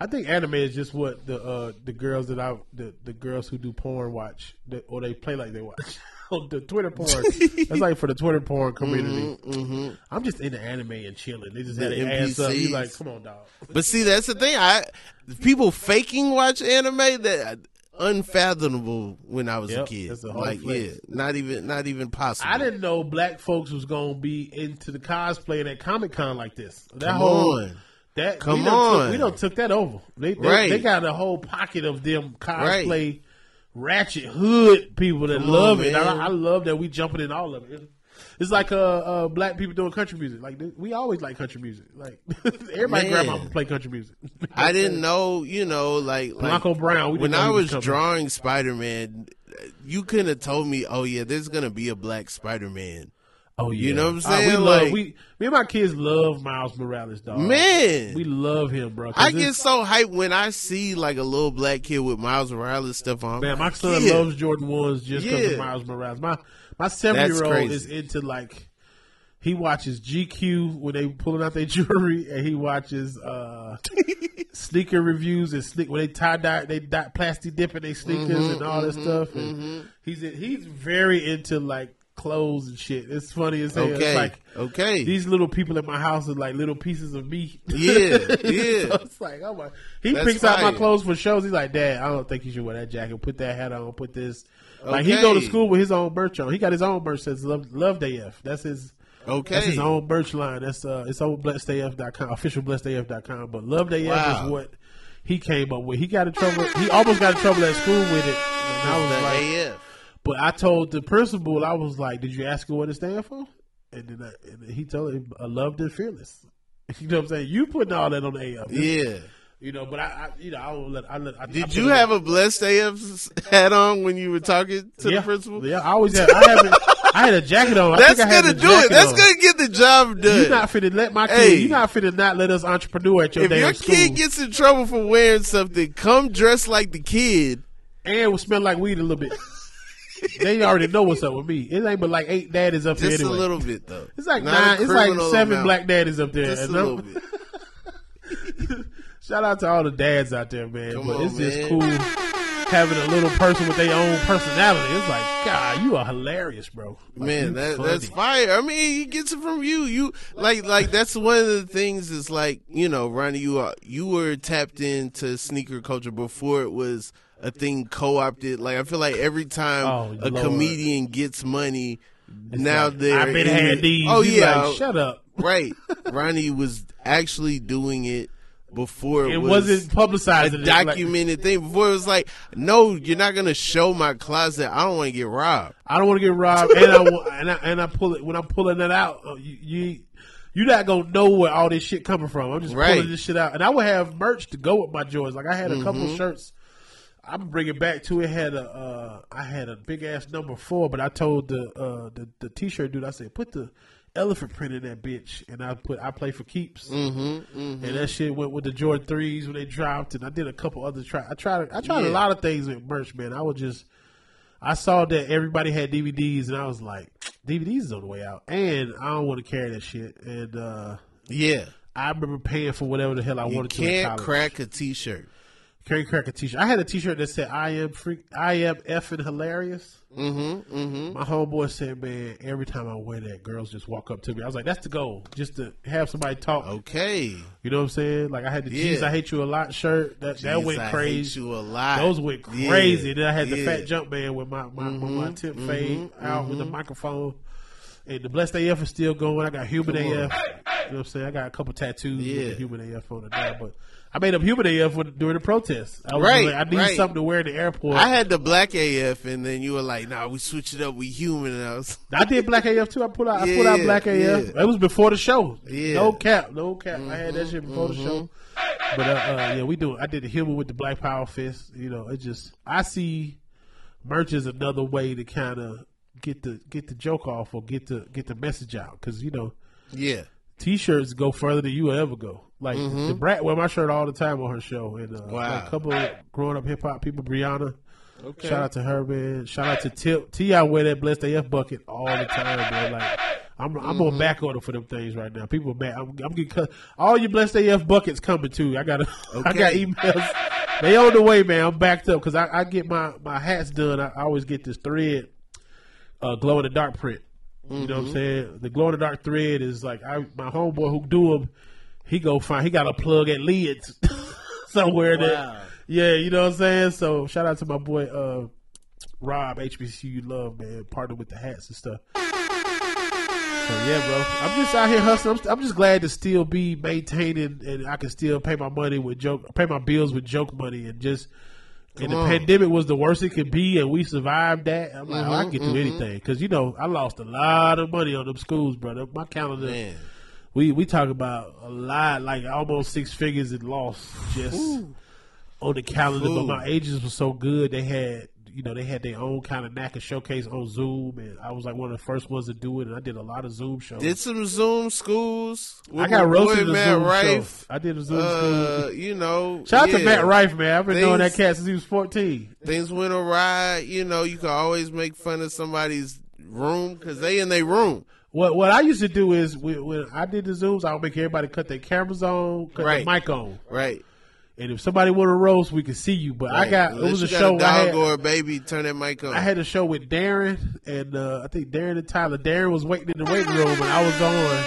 I think anime is just what the uh, the girls that I the, the girls who do porn watch, or they play like they watch. the Twitter porn. That's like for the Twitter porn community. I'm just into anime and chilling. They just had Mm-hmm, The their ass up. You like, come on, dog. But see, that's the thing. I people faking watch anime that unfathomable when I was Yep, a kid. that's a like, flex. yeah, not even not even possible. I didn't know black folks was gonna be into the cosplay at Comic Con like this. That Come whole on. that Come we on. took, we don't took that over. They they, Right. they got a whole pocket of them cosplay ratchet hood people that Come love on, it. I, I love that we jumping in all of it. It's like uh, uh black people doing country music. Like we always like country music. Like everybody Man. grandma play country music. I didn't know, you know, like, like Blanco Brown, when I was was drawing Spider Man, you couldn't have told me, oh yeah, there's gonna be a black Spider Man. Oh yeah, You know what I'm Uh, we saying? love we me and my kids love Miles Morales, dog. Man. we love him, bro. I get so hyped when I see like a little black kid with Miles Morales stuff on. Man, my son loves Jordan ones just because Yeah. of Miles Morales. My my seven year old is into like he watches GQ when they pulling out their jewelry, and he watches uh, sneaker reviews and sneak when they tie dye they dye, plastic dipping their sneakers Mm-hmm, and all that stuff. And he's he's very into like clothes and shit. It's funny as hell. Okay, It's like okay. these little people at my house are like little pieces of me. Yeah, yeah. so it's like, oh my. He That's picks out my clothes for shows. He's like, Dad, I don't think you should wear that jacket. Put that hat on. Put this. Like he go to school with his own merch on. He got his own merch that says Love, Love AF. That's his. Okay. That's his own merch line. That's uh, it's on blessedaf.com, official blessedaf.com. But Love AF Wow. is what he came up with. He got in trouble. He almost got in trouble at school with it. And I was like, AF. But I told the principal, I was like, "Did you ask her what it stand for?" And then, I, and then he told him, "I loved and fearless." You know what I'm saying? You putting all that on the AF, Yeah. You know, but I, I you know, I will let. I let. I, I Did put you have a blessed AF hat on when you were talking to yeah, the principal? Yeah, I always had. I haven't. I had a jacket on. I That's think I gonna do it. That's on. gonna get the job done. You're not finna let my kid. Hey. You not finna not let us entrepreneur at your day. if damn your school. kid gets in trouble for wearing something, come dress like the kid. and will smell like weed a little bit. They already know what's up with me. It ain't but like eight daddies up there Just anyway. a little bit though. It's like Not nine. It's like seven amount. black daddies up there. Just a little bit. Shout out to all the dads out there, man. Come but on, it's just cool having a little person with their own personality. It's like, God, you are hilarious, bro. Like, Man, that, that's fire. I mean, he gets it from you. You like, like that's one of the things. Is like, you know, Ronnie, you are you were tapped into sneaker culture before it was a thing co-opted. Like, I feel like every time Oh, a Lord. comedian gets money, now Like, they're I've been had these. Oh yeah, like, shut up. right. Ronnie was actually doing it before it, It was wasn't publicized. a documented thing. Before it was like, no, you're not gonna show my closet. I don't want to get robbed. I don't want to get robbed, and I and I and I pull it when I'm pulling it out. uh, You, you you're not gonna know where all this shit coming from. I'm just Right. pulling this shit out, and I would have merch to go with my joints. Like I had a couple Mm-hmm. of shirts. I'm bringing back to it. Had a uh, I had a big ass number four, but I told the uh, the the t-shirt dude, I said put the elephant print in that bitch, and I put I play for keeps, mm-hmm, and that shit went with the Jordan threes when they dropped, and I did a couple other try. I tried I tried a lot of things with merch, man. I was just I saw that everybody had DVDs, and I was like, DVDs is on the way out, and I don't want to carry that shit. And uh, Yeah. I remember paying for whatever the hell I You wanted to. in can't crack a T-shirt. Carry crack a t-shirt. I had a t-shirt that said "I am freak, I am effing hilarious." Mm-hmm. Mm-hmm. My homeboy said, "Man, every time I wear that, girls just walk up to me." I was like, "That's the goal, just to have somebody talk." Okay. You know what I'm saying? Like I had the Yeah. "Jeez, I hate you a lot" shirt. That that went I crazy. hate you a lot. Those went Yeah. crazy. Then I had the fat jump man with my my, with my Mm-hmm. tip fade out with the microphone. And the blessed AF is still going. I got human AF. You know what I'm saying? I got a couple tattoos with Yeah. the human AF on the now, but I made up human AF with, during the protest. I was Right, like, I need right. something to wear in the airport. I had the black AF, and then you were like, "Nah, we switch it up. We human." And I was, I did black AF too. I put out yeah, I put out black AF. yeah. It was before the show. Yeah. No cap, no cap. I had that shit before Mm-hmm, the show. But uh, uh, yeah, we do. I did the human with the Black Power fist. You know, it just I see merch as another way to kind of get the get the joke off or get the get the message out because you know yeah. t-shirts go further than you ever go. Like Da Brat wear my shirt all the time on her show, and uh, Mm-hmm. Wow. like a couple of growing up hip hop people, Brianna. Okay. Shout out to her, man. Shout out to Tip. T.I wear that blessed AF bucket all the time, man. Like I'm, I'm Mm-hmm. on back order for them things right now. People are mad. I'm, I'm getting cut. All your blessed AF buckets coming too. I got, I got emails. They on the way, man. I'm backed up because I, I get my my hats done. I, I always get this thread, uh, glow in the dark print. You know Mm-hmm. what I'm saying? The glow in the dark thread is like I my homeboy who do them. He go find. He got a plug at Leeds somewhere Wow. that. Yeah, you know what I'm saying. So shout out to my boy uh, Rob HBCU Love man, partner with the hats and stuff. So yeah, bro, I'm just out here hustling. I'm, I'm just glad to still be maintaining, and I can still pay my money with joke, pay my bills with joke money, and just. and the on. pandemic was the worst it could be, and we survived that. I'm like, oh, I can get through anything because you know I lost a lot of money on them schools, brother. My calendar, Man. We we talk about a lot, like almost six figures in loss just on the calendar. Ooh. But my agents were so good; they had you know they had their own kind of knack of showcase on Zoom, and I was like one of the first ones to do it. And I did a lot of Zoom shows. Did some Zoom schools. With I got roasted boy Matt Zoom Rife. show. I did a Zoom Uh, school. you know, Shout out to yeah. Matt Rife, man. I've been knowing that cat since he was fourteen. Things went awry. You know, you can always make fun of somebody's room because they in their room. What what I used to do is when, when I did the zooms, I would make everybody cut their cameras on, cut Right. their mic on, Right. and if somebody want to roast, we could see you. But I Right. got it Unless was a got show. A I dog had, or a baby. Turn that mic on. I had a show with Darren and uh, I think Darren and Tyler. Darren was waiting in the waiting room and I was on,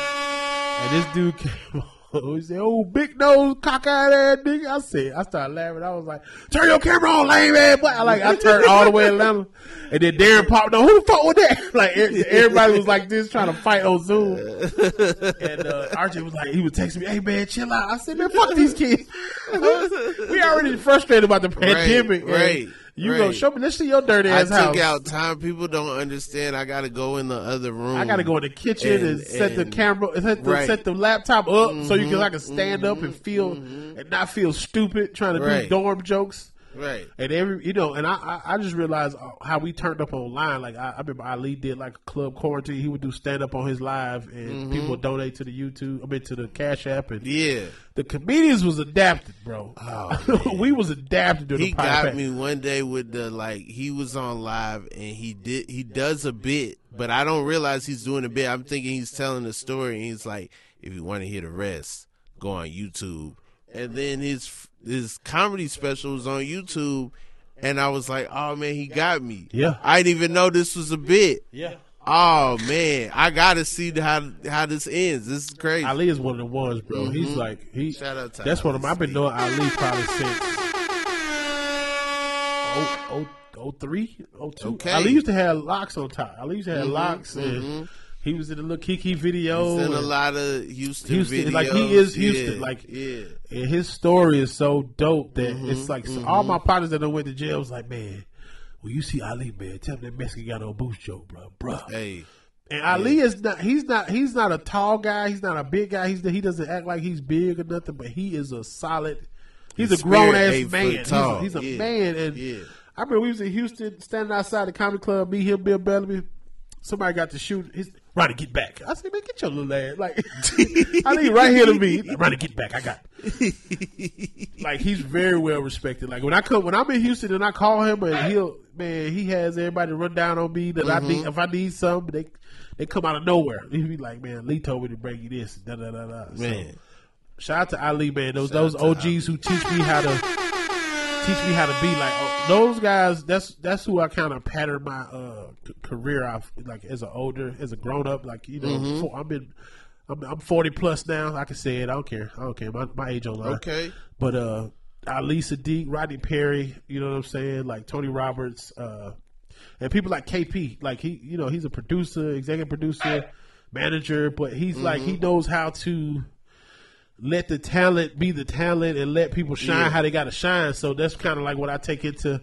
and this dude came on. He said, "Oh, big nose, cockeyed ass nigga." I said, I started laughing. I was like, "Turn your camera on, lame ass." But I like, I turned all the way to Atlanta, and then Darren popped on. Who the fuck was that? Like e- everybody was like this, trying to fight on Zoom. And uh, Archie was like, he was texting me, "Hey man, chill out." I said, "Man, fuck these kids. we already frustrated about the pandemic. and right, You go right. show me. Let's see your dirty ass I ass took out time. People don't understand. I got to go in the other room. I got to go in the kitchen and, And- set the camera, set the, right. set the laptop up so you can mm-hmm. I can stand up and mm-hmm. feel mm-hmm. and not feel stupid trying to do Right. dorm jokes. Right. And every you know, and I I, just realized uh, how we turned up online. Like I, I remember Ali did like a club quarantine. He would do stand up on his live, and people would donate to the YouTube. I mean to the Cash App, and Yeah. the comedians was adapted, bro. we was adapted to He the got me one day with the like he was on live and he did he does a bit, but I don't realize he's doing a bit. I'm thinking he's telling a story and he's like, if you want to hear the rest, go on YouTube. And then his his comedy special was on YouTube and I was like, Oh man, he got me. Yeah. I didn't even know this was a bit. Yeah. Oh man, I gotta see how how this ends. This is crazy. Ali is one of the ones, bro. He's like he. Mm-hmm. Shout out to that's one of them. I've been knowing Ali probably since oh oh oh three oh two. Okay. Ali used to have locks on top. Ali used to have locks, and he was in the little Kiki video. He's in a lot of Houston, Houston, videos. like, he is Yeah, Houston, like- yeah. and his story is so dope that Mm-hmm, it's like so all my partners that went to jail was like, man, when you see Ali, man, tell him that Mexican got no boost joke, bro, bro. Hey, And Ali is not. He's not. He's not a tall guy. He's not a big guy. He's he doesn't act like he's big or nothing. But he is a solid. He's His a grown ass man. He's a, he's a Yeah. man. And Yeah. I remember we was in Houston, standing outside the comedy club. Me, him, Bill Bellamy, somebody got to shoot. His Ronnie, get back. I said, man, get your little ass. Like, I think right here to me, like, Ronnie, get back. I got. like he's very well respected. Like when I come when I'm in Houston and I call him and he'll man he has everybody run down on me that I need mm-hmm. if I need something they they come out of nowhere. He'll be like, man, Lee told me to bring you this. Da da da da. So, Man. shout out to Ali, man. Those Shout those out to OGs who teach me how to teach me how to be like oh, those guys. That's that's who I kind of pattern my uh, c- career off. Like as an older, as a grown up, like you know, Mm-hmm. for, I'm in. I'm, I'm 40 plus now. I can say it. I don't care. I don't care. My, my age on line. Okay. But uh, Ali Siddiq, Rodney Perry, you know what I'm saying? Like Tony Roberts, uh, and people like KP. Like he, you know, he's a producer, executive producer, manager, but he's like Mm-hmm. he knows how to let the talent be the talent and let people shine Yeah. how they got to shine. So that's kind of like what I take into.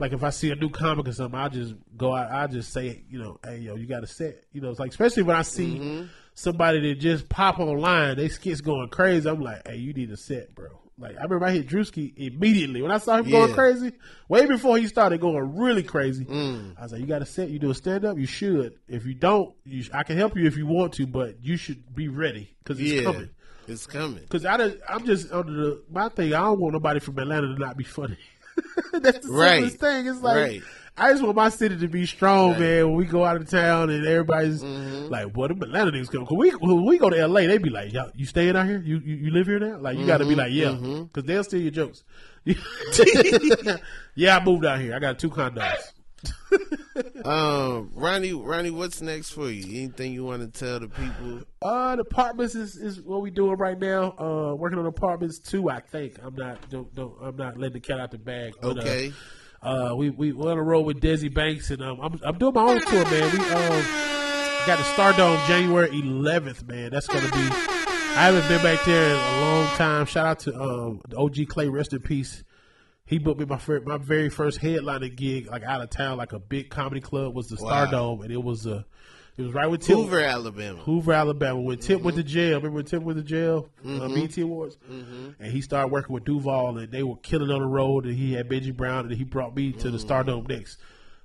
Like if I see a new comic or something, I just go out. I just say, you know, hey yo, you got to set. You know, it's like especially when I see Mm-hmm. somebody that just pop online, they skits going crazy. I'm like, hey, you need a set, bro. Like I remember I hit Drewski immediately when I saw him going crazy. Way before he started going really crazy, Mm. I was like, you got a set. You do a stand up. You should. If you don't, you sh- I can help you if you want to, but you should be ready because it's Yeah. coming. It's coming. I done- I'm just under the my thing. I don't want nobody from Atlanta to not be funny. That's the Right. simplest thing. It's like Right. I just want my city to be strong, man. When we go out of town and everybody's Mm-hmm. like, "What them Atlanta niggas come?" Cause we when we go to LA, they be like, "Yo, you staying out here? You you, you live here now?" Like you got to be Mm-hmm. like, "Yeah," because they'll steal your jokes. yeah, I moved out here. I got two condos. Um, Ronnie, Ronnie, what's next for you? Anything you want to tell the people? Uh, Da Apartments is, is what we doing right now. Uh, working on apartments too. I think I'm not don't, don't I'm not letting the cat out the bag. But, uh, Okay. Uh, we we we're on a road with Desi Banks, and um, I'm I'm doing my own tour, man. We um got the Stardome January 11th, man. That's gonna be. I haven't been back there in a long time. Shout out to um the OG Clay, rest in peace. He booked me my fir- my very first headlining gig, like out of town, like a big comedy club, was the Wow. Stardome, and it was uh, it was right with Tim Hoover, Alabama. Hoover, Alabama. When Tip went to Mm-hmm. jail, remember when Tip went to jail? Uh, BET Awards, Mm-hmm. and he started working with Duval, and they were killing on the road. And he had Benji Brown, and he brought me to Mm. the Stardome next.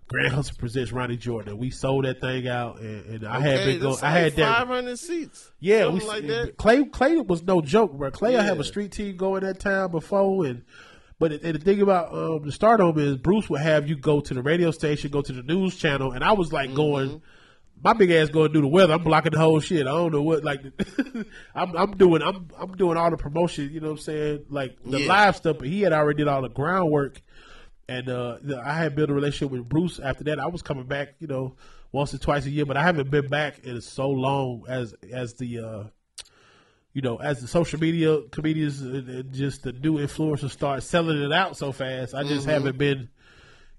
Grand Hustle presents Ronnie Jordan. We sold that thing out, and, and I had been going. I had that. 500 seats. Yeah, we like that. Clay Clay was no joke, bro. Clay I have a street team going that time before, and but the thing about um, the Stardome is Bruce would have you go to the radio station, go to the news channel, and I was like Mm-hmm. going. My big ass going to do the weather. I'm blocking the whole shit. I don't know what like. I'm I'm doing I'm I'm doing all the promotion. You know what I'm saying? Like the Yeah. live stuff. But he had already did all the groundwork, and uh, I had built a relationship with Bruce. After that, I was coming back. You know, once or twice a year, but I haven't been back in so long as as the. uh you know, as the social media comedians and, and just the new influencers start selling it out so fast, I Mm-hmm. just haven't been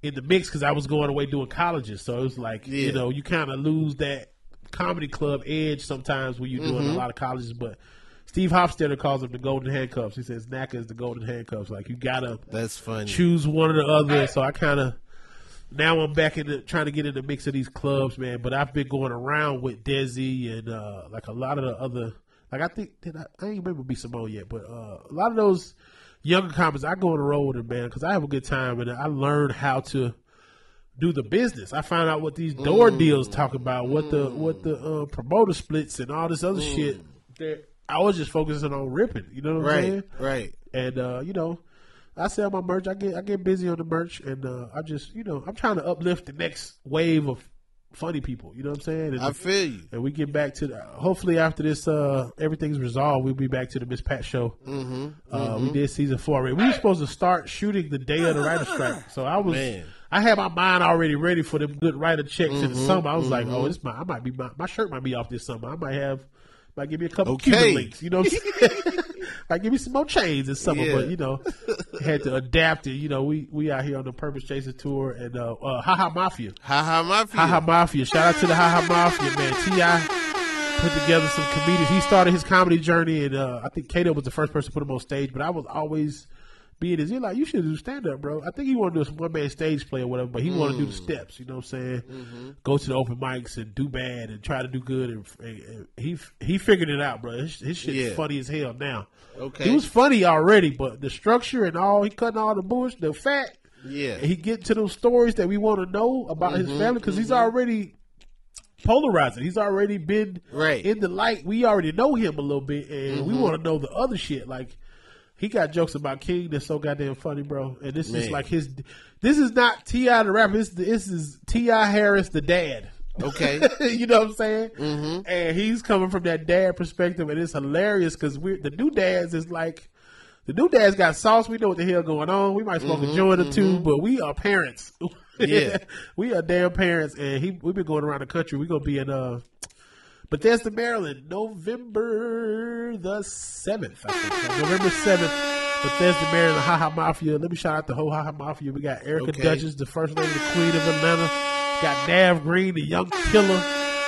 in the mix because I was going away doing colleges. So it was like, Yeah. you know, you kind of lose that comedy club edge sometimes when you're doing Mm-hmm. a lot of colleges. But Steve Hofstetter calls them the golden handcuffs. He says NACA is the golden handcuffs. Like you gotta That's funny. choose one or the other. So I kind of now I'm back in the trying to get in the mix of these clubs, man. But I've been going around with Desi and uh, like a lot of the other. Like I think did I, I ain't remember B Simone yet, but uh, a lot of those younger comics, I go on the road with them, man, because I have a good time and I learn how to do the business. I find out what these door Mm. deals talk about, what the what the uh, promoter splits and all this other Mm. shit. That I was just focusing on ripping. You know what I'm saying? Right, right. and uh, you know, I sell my merch. I get I get busy on the merch, and uh, I just you know I'm trying to uplift the next wave of funny people. You know what I'm saying? And, I feel you. and we get back to the, hopefully after this uh, everything's resolved, we'll be back to the Miss Pat show. Mm-hmm, uh, We did season four. already. We were supposed to start shooting the day of the writer strike, so I was. Man. I had my mind already ready for them good writer checks in the summer. I was like, "Oh, this might, I might be my, my shirt might be off this summer. I might have, might give me a couple Okay. Cuban links. You know, what I'm saying? Might give me some more chains this summer. Yeah. But you know, had to adapt it. You know, we we out here on the Purpose Chaser tour and uh, uh Haha Mafia. Ha ha mafia. Haha Mafia. Shout out to the Haha Mafia, man. T.I put together some comedians. He started his comedy journey, and uh, I think Kato was the first person to put him on stage. But I was always being his ear like, you should do stand up, bro. I think he wanted to do a one man stage play or whatever, but he wanted to do the mm. steps. You know what I'm saying? Mm-hmm. Go to the open mics and do bad and try to do good. And, and, and he he figured it out, bro. His, his shit's Yeah. funny as hell now. Okay. he was funny already, but the structure and all he cutting all the bullshit, the fat. Yeah. He get to those stories that we want to know about his mm-hmm. family because he's mm-hmm. already polarizing. He's already been Right. in the light. We already know him a little bit, and Mm-hmm. we want to know the other shit. Like he got jokes about King that's so goddamn funny, bro. And this is like his. This is not T.I the rapper. This, this is Tip Harris the dad. Okay. you know what I'm saying? Mm-hmm. And he's coming from that dad perspective, and it's hilarious because we the new dads is like the new dads got sauce. We know what the hell going on. We might smoke a joint or two, but we are parents. Yeah. we are damn parents, and he we've been going around the country. We're gonna be in uh Bethesda, Maryland, November the seventh. I think November seventh. Bethesda, Maryland, Haha Mafia. Let me shout out the whole Haha Mafia. We got Erica Okay. Duchess, the first lady, the queen of Atlanta. Got Nav Green, the young killer.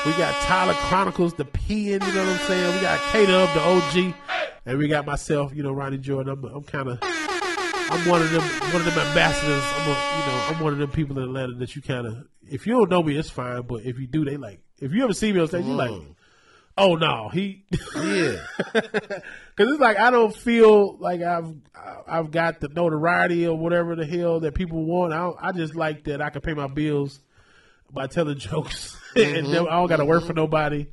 We got Tyler Chronicles, the peon. You know what I'm saying? We got K Dub, the OG, and we got myself. You know, Ronnie Jordan. I'm, I'm kind of. I'm one of them, one of them ambassadors. I'm, a, you know, I'm one of them people in Atlanta that you kind of, if you don't know me, it's fine. But if you do, they like. If you ever see me on stage, you like, mm. Oh no, he, Yeah. because it's like I don't feel like I've I've got the notoriety or whatever the hell that people want. I I just like that I can pay my bills by telling jokes, and then I don't got to work for nobody.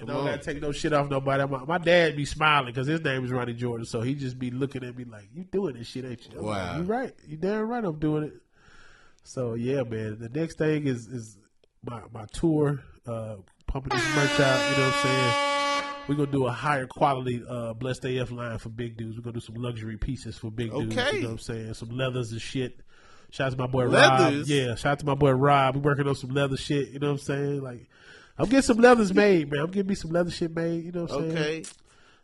And I don't got to take no shit off nobody. My, my dad be smiling because his name is Ronnie Jordan, so he just be looking at me like, "You doing this shit, ain't you?" I'm like, you right. You damn right. I'm doing it. So yeah, man. The next thing is is my my tour, uh, pumping this merch out. You know what I'm saying? We're gonna do a higher quality uh, blessed AF line for big dudes. We're gonna do some luxury pieces for big dudes. You know what I'm saying? Some leathers and shit. Shout out to my boy Leathers? Rob. Yeah, shout out to my boy Rob. We working on some leather shit. You know what I'm saying? Like, I'm getting some leathers made, man. I'm getting me some leather shit made. You know what I'm saying? Okay.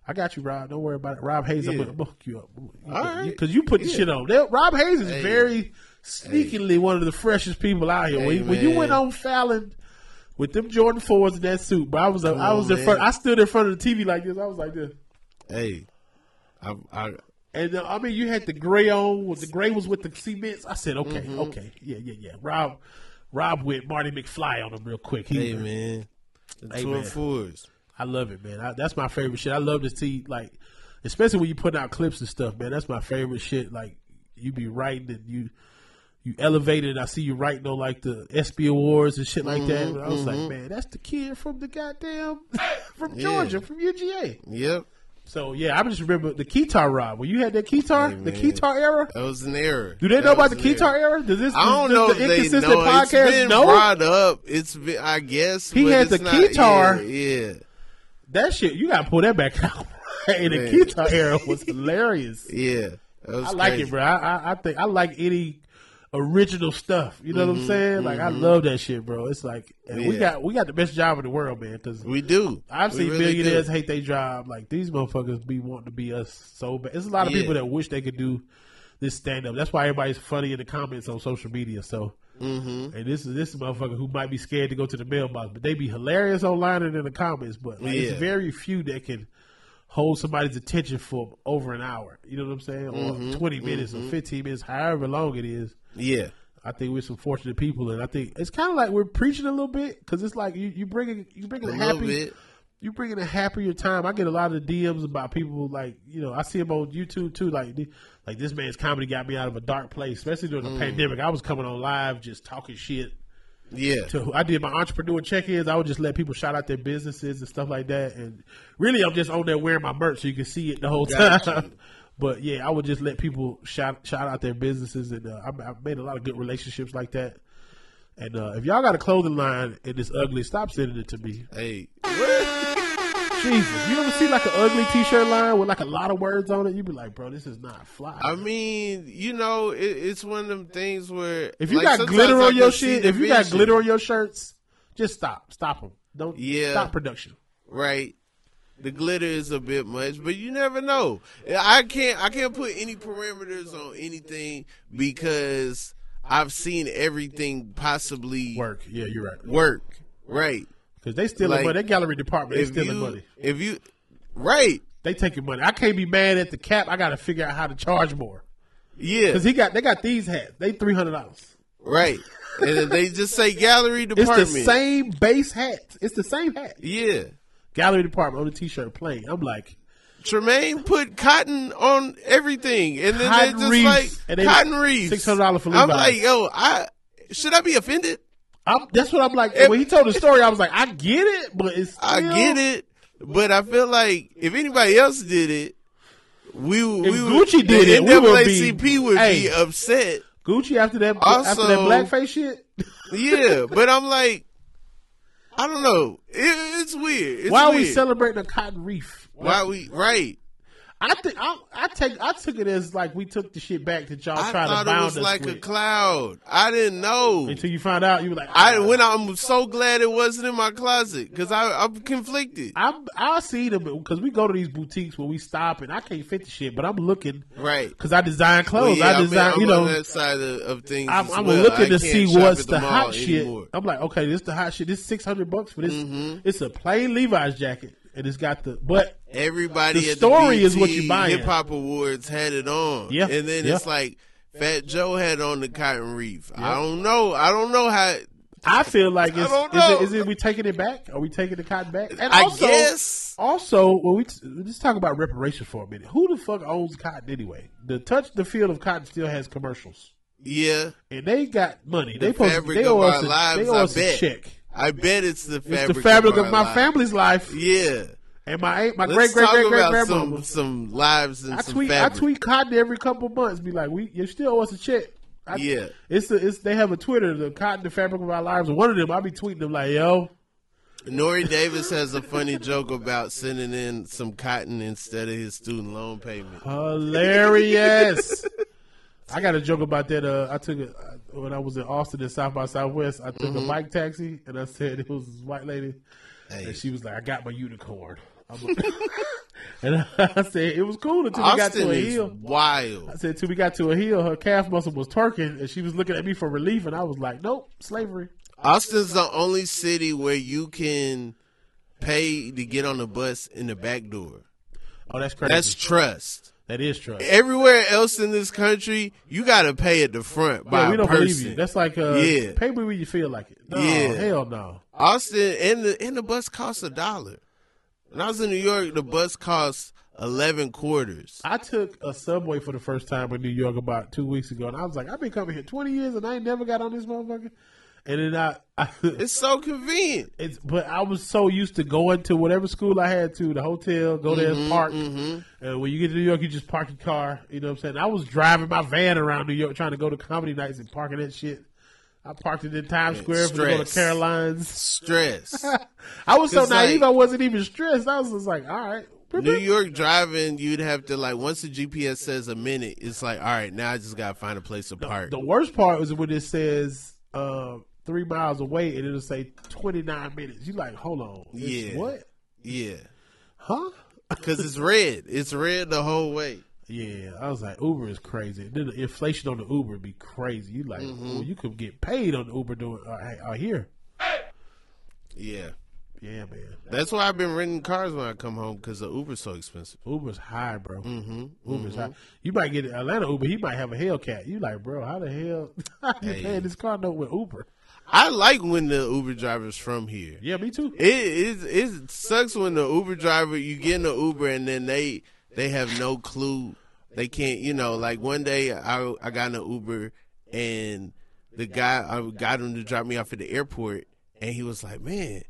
I got you, Rob. Don't worry about it. Rob Haze, I'm Yeah. gonna I'm gonna hook you up. All right. Because you, put the Yeah. shit on. Rob Haze is Hey. very sneakily one of the freshest people out here. Hey, when, when you went on Fallon with them Jordan fours in that suit, but I was I on, was in man. front. I stood in front of the TV like this. I was like this. Hey. I, I, And uh, I mean, you had the gray on. With the gray was with the cements. I said, okay, Mm-hmm. okay, yeah, yeah, yeah. Rob, Rob with Marty McFly on him real quick. He, hey, man. The Hey, two man. fours. I love it, man. I, that's my favorite shit. I love to see like, especially when you put out clips and stuff, man. That's my favorite shit. Like you be writing and you you elevated. I see you writing on like the ESPY awards and shit like that. Mm-hmm, And I was like, man, that's the kid from the goddamn from Georgia, from UGA. Yep. So yeah, I just remember the Keytar Rob. When you had that Keytar, Hey, the. Keytar era. That was an error. Do they That know about the error. era? Does this? I don't know the if they inconsistent know. It's podcast been know? brought up. It's been, I guess. He had it's the Keytar. Yeah, yeah. That shit, you gotta pull that back out. and the Man. Keytar era was hilarious. Yeah. That was I like crazy. it, bro. I, I, I think I like any original stuff. You know what Mm-hmm, I'm saying? Like I love that shit, bro. It's like and we got we got the best job in the world, man. Because We do. I've seen really millionaires do. hate their job. Like these motherfuckers be wanting to be us so bad. There's a lot of Yeah. people that wish they could do this stand up. That's why everybody's funny in the comments on social media. So. Mm-hmm. And this is this motherfucker who might be scared to go to the mailbox, but they be hilarious online and in the comments. But like, it's very few that can hold somebody's attention for over an hour. You know what I'm saying? Mm-hmm. Or 20 minutes or 15 minutes, however long it is. Yeah. I think we're some fortunate people, and I think it's kind of like we're preaching a little bit because it's like you you bringing you bringing A a, happy bit. you bringing a happier time. I get a lot of DMs about people like you know I see them on YouTube too. Like like this man's comedy got me out of a dark place, especially during the Mm. pandemic. I was coming on live just talking shit. Yeah. To, I did my entrepreneur check-ins. I would just let people shout out their businesses and stuff like that. And really, I'm just on there wearing my merch so you can see it the whole time. Got. but yeah, I would just let people shout shout out their businesses, and uh, I, I've made a lot of good relationships like that. And uh, if y'all got a clothing line and it's ugly, stop sending it to me. Hey. Jesus, you ever see like an ugly T-shirt line with like a lot of words on it? You'd be like, bro, this is not fly. I mean, you know, it, it's one of them things where if you like, got glitter on your shit, if you got glitter on your shirts, just stop, stop them. Don't Yeah. stop production. right? The glitter is a bit much, but you never know. I can't I can't put any parameters on anything because I've seen everything possibly Work, yeah, you're right. work. Right. Because they stealing Like, money. That gallery department, If stealing you money. if you right. They taking money. I can't be mad at the cap. I got to figure out how to charge more. Yeah. Because he got they got these hats. They three hundred dollars. Right. and they just say gallery It's department. the same base hat. It's the same hat. Yeah. Gallery department on the t-shirt plain. I'm like, Tremaine put cotton on everything, and then they're just reefs. like And they- cotton reefs. $600 for I'm like, yo, I should I be offended? I'm, that's what I'm like. If- when he told the story, I was like, I get it, but it's still, I get it, but I feel like if anybody else did it, we we would- Gucci did the it, we would be- would Hey. be upset. Gucci after that after that Also- blackface shit. Yeah, but I'm like, I don't know. It, it's weird. It's Why are we celebrating a cotton reef? Why we right? I think I, I take I took it as like we took the shit back that y'all I tried to thought bound it was us like a cloud. I didn't know. Until you found out, you were like, I ah. when I'm so glad it wasn't in my closet because I I'm conflicted. I'm I see them because we go to these boutiques where we stop and I can't fit the shit, but I'm looking Right. because I design clothes. Well, yeah, I design, I'm, you I'm know. on that side of, of things. I'm, I'm well. looking to see what's at the hot shit. I'm like, okay, this is the hot shit. This six hundred bucks for this. Mm-hmm. It's a plain Levi's jacket, and it's got the but Everybody The story the is what you're buying. Hip Hop Awards had it on. Yeah, and then yeah. it's like Fat Joe had on the Cotton Reef. I don't know. I don't know how. I feel like it's, don't is, it, know. is it we taking it back? Are we taking the cotton back? And I also, guess. Also, when we let's talk about reparations for a minute. Who the fuck owns cotton anyway? The touch the field of cotton still has commercials, Yeah, and they got money. They the supposed fabric they owe us a, lives. they owe I us a check. I bet it's the It's fabric. the fabric of, our my lives. family's life Yeah. and my my great Let's great great great about some some lives and I some tweet I tweet cotton every couple of months. Be like, we you still owe us a check. I, Yeah. it's a, it's they have a Twitter, the cotton, the fabric of our lives. One of them, I be tweeting them like, yo, Nore Davis has a funny joke about sending in some cotton instead of his student loan payment. hilarious. I got a joke about that. Uh, I took it when I was in Austin in South by Southwest. I took a mm-hmm. bike taxi and I said it was this white lady, Hey. and she was like, "I got my unicorn." And I said it was cool until we got to a hill. wild. I said until we got to a hill, her calf muscle was twerking, and she was looking at me for relief, and I was like, "Nope, slavery." Austin's the only city where you can pay to get on the bus in the back door. Oh, that's crazy. That's trust. That is true. Everywhere else in this country, you got to pay at the front by Yeah, we don't person. believe you. That's like uh, Yeah. pay me when you feel like it. No, Yeah. hell no. Austin and the and the bus costs a dollar. When I was in New York, the bus costs eleven quarters. I took a subway for the first time in New York about two weeks ago, and I was like, I've been coming here twenty years, and I ain't never got on this motherfucker. And then I, I It's so convenient. it's, but I was so used to going to whatever school I had to, the hotel, go there, Mm-hmm, park. And when you get to New York, you just park your car. You know what I'm saying? I was driving my van around New York trying to go to comedy nights and parking that shit. I parked it in Times Square for to go to. Caroline's. Stress. I was so naive, like- I wasn't even stressed. I was just like, all right. New York driving, you'd have to like once the GPS says a minute, it's like all right, now I just gotta find a place to park. The worst part was when it says uh, three miles away and it'll say 29 minutes. You like, hold on. Yeah. What? Yeah, Huh? because it's red. It's red the whole way. Yeah. I was like, Uber is crazy. Then the inflation on the Uber be crazy. You like, Mm-hmm. well, you could get paid on the Uber doing uh, uh, here. Yeah, Yeah, man. that's why I've been renting cars when I come home because the Uber's so expensive. Uber's high, bro. Mm-hmm. Uber's high. You might get an Atlanta Uber. He might have a Hellcat. You like, bro? How the hell you Hey. paying this car note with Uber? I like when the Uber driver's from here. Yeah, me too. It, it it sucks when the Uber driver you get in the Uber and then they they have no clue. They can't, you know, like one day I I got in an Uber and the guy I got him to drop me off at the airport and he was like, "Man,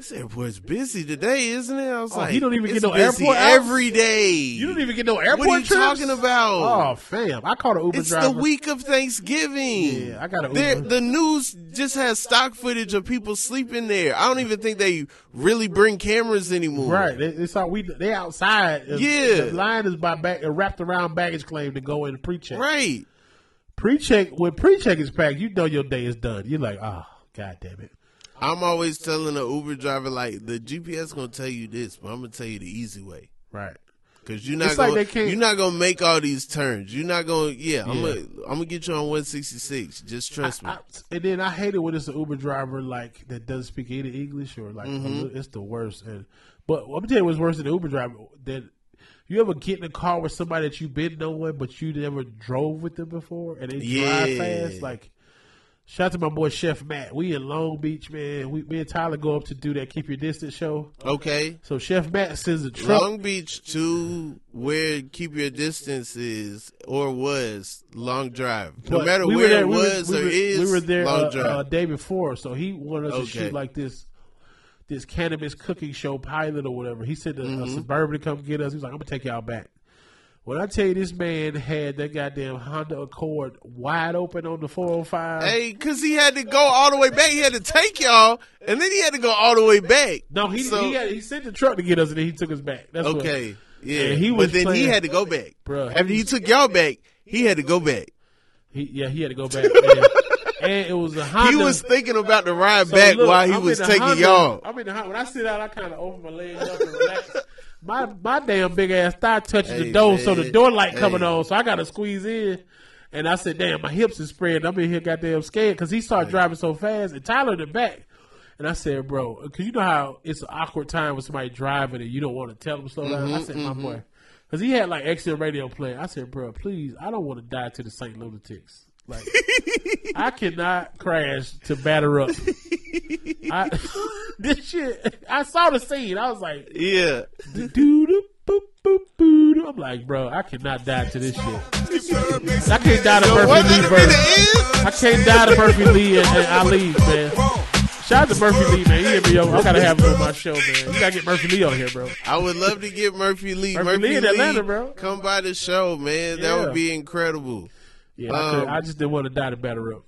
this airport's busy today, isn't it?" I was Oh, like, he don't even "It's get no airport every day. You don't even get no airport What are you trips? talking about? Oh, fam! I called an Uber It's driver. the week of Thanksgiving. Yeah, I got an Uber. The news just has stock footage of people sleeping there. I don't even think they really bring cameras anymore. Right, it's all we they outside. Yeah. the line is by back wrapped around baggage claim to go in pre-check. Right. Pre-check when pre-check is packed, you know your day is done. You're like, ah, oh, god damn it. I'm always telling the Uber driver like the GPS gonna tell you this, but I'm gonna tell you the easy way. Right. Cause you're not It's gonna, they can't- you're not gonna make all these turns. You're not gonna yeah, I'm gonna I'm gonna get you on 166. Just trust me. I, and then I hate it when it's an Uber driver like that doesn't speak any English or like Mm-hmm. little- it's the worst. And but let me tell you what's worse than the Uber driver. That you ever get in a car with somebody that you've been knowing but you never drove with them before and they drive fast like. Shout out to my boy Chef Matt. We in Long Beach, man. We me and Tyler go up to do that Keep Your Distance show. Okay. So Chef Matt sends a truck. Long Beach to where keep your distance is or was long drive. No But matter we where there- it we were- was we or were, is, we were there long uh, drive. uh, day before, so he wanted us to shoot like this this cannabis cooking show pilot or whatever. He said a, Mm-hmm. a suburban to come get us. He was like, "I'm gonna take y'all back." When I tell you this man had that goddamn Honda Accord wide open on the 405. Hey, cause he had to go all the way back. He had to take y'all, and then he had to go all the way back. no, he So- he, had, he sent the truck to get us, and then he took us back. That's what- Okay, yeah. He was but then he had to go back, Bruh, After he took y'all back, he had to go back. He, yeah, he had to go back. and, and it was a Honda. He was thinking about the ride So back look, while he I'm was taking Honda- y'all. I'm in the Honda. When I sit out, I kind of open my legs up and relax. My my damn big ass thigh touches Hey, the door, so the door light coming Hey. on, so I got to squeeze in. And I said, "Damn, my hips is spread. I'm in here, goddamn scared." Because he started driving so fast, and Tyler in the back. And I said, "Bro, because you know how it's an awkward time with somebody driving, and you don't want to tell them slow down." Mm-hmm, I said, "My boy," because he had like extra radio playing. I said, "Bro, please, I don't want to die to the Saint Lunatics." Like, I cannot crash to batter up. I, this shit, I saw the scene. I was like, Yeah, doo doo boop boop boo. I'm like, bro, I cannot die to this shit. I can't die to so Murphy Lee that be first. the end? I can't die to Murphy Lee and, and Ali, man. Shout out to Murphy Lee, man. He hit me up. I gotta have him on my show, man. You gotta get Murphy Lee on here, bro. I would love to get Murphy Lee. Murphy Murphy, Lee in Atlanta, bro. Come by the show, man. That Yeah. would be incredible. Yeah, I, could, Um, I just didn't want to die to batter up.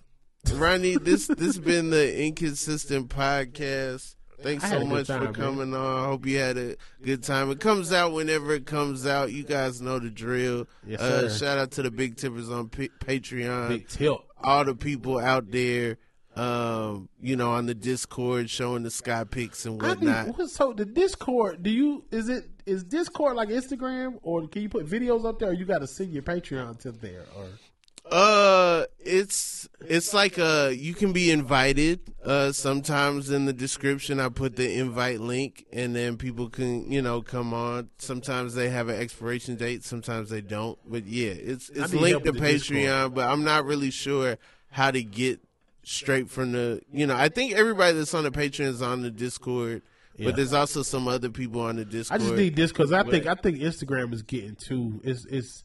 Ronnie, this this been the inconsistent podcast. Thanks so much time, for man. coming on. I hope you had a good time. It comes out whenever it comes out. You guys know the drill. Yes, uh, shout out to the big tippers on P- Patreon. Big tilt. All the people out there, um, you know, on the Discord showing the sky pics and whatnot. need, what- so the Discord, do you is it is Discord like Instagram or can you put videos up there or you got to send your Patreon to there or Uh, it's it's like uh you can be invited. Uh, sometimes in the description I put the invite link, and then people can you know come on. Sometimes they have an expiration date, sometimes they don't. But yeah, it's it's linked to. Patreon, but I'm not really sure how to get straight from the. You know, I think everybody that's on the Patreon is on the Discord. Yeah. But there's also some other people on the Discord. I just need this because I think I think Instagram is getting too. It's it's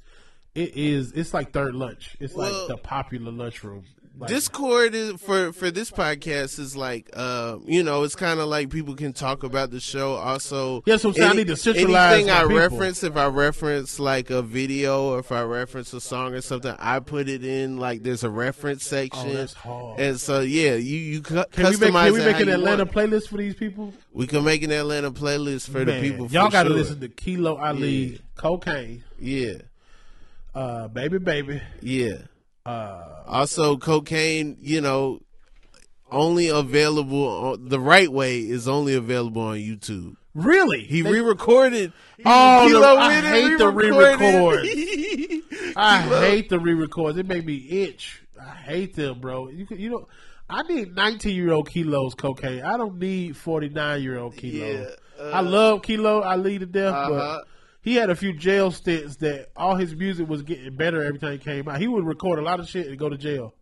it is it's like third lunch. It's Well- like the popular lunchroom. Like, Discord is for for this podcast is like uh you know it's kind of like people can talk about the show also Yeah, so I'm saying I need to centralize anything I people. reference if I reference like a video or if I reference a song or something I put it in like there's a reference section Oh, that's hard. and so yeah you you cu- can we customize make can we make an Atlanta want. playlist for these people? we can make an Atlanta playlist for Man, the people y'all got to sure. listen to Kilo Ali, Cocaine, yeah uh, Baby Baby. yeah Uh, Also, cocaine, you know, only available on, the right way is only available on YouTube. really? He They- re-recorded. Oh, the- I hate the re-record. I hate the re-records. It made me itch. I hate them, bro. You you know, I need 19 year old kilos cocaine. I don't need 49 year old kilos. Yeah, uh, I love kilo. I lead to death, Uh-huh. but he had a few jail stints that all his music was getting better every time he came out. He would record a lot of shit and go to jail.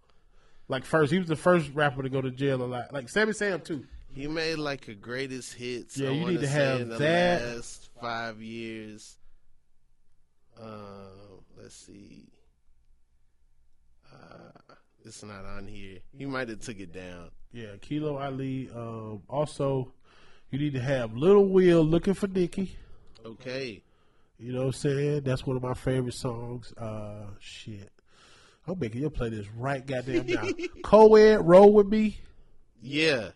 Like first, he was the first rapper to go to jail a lot. Like Sammy Sam too. He made like a greatest hits. Yeah, I you need to have in the that. last five years. Um, let's see. Uh, it's not on here. He might have took it down. Yeah, Kilo Ali. Um, also, you need to have Little Will looking for Nikki. Okay. You know what I'm saying? That's one of my favorite songs. Uh, shit. I'm making you play this right goddamn now. Co-ed, roll with me. Yeah.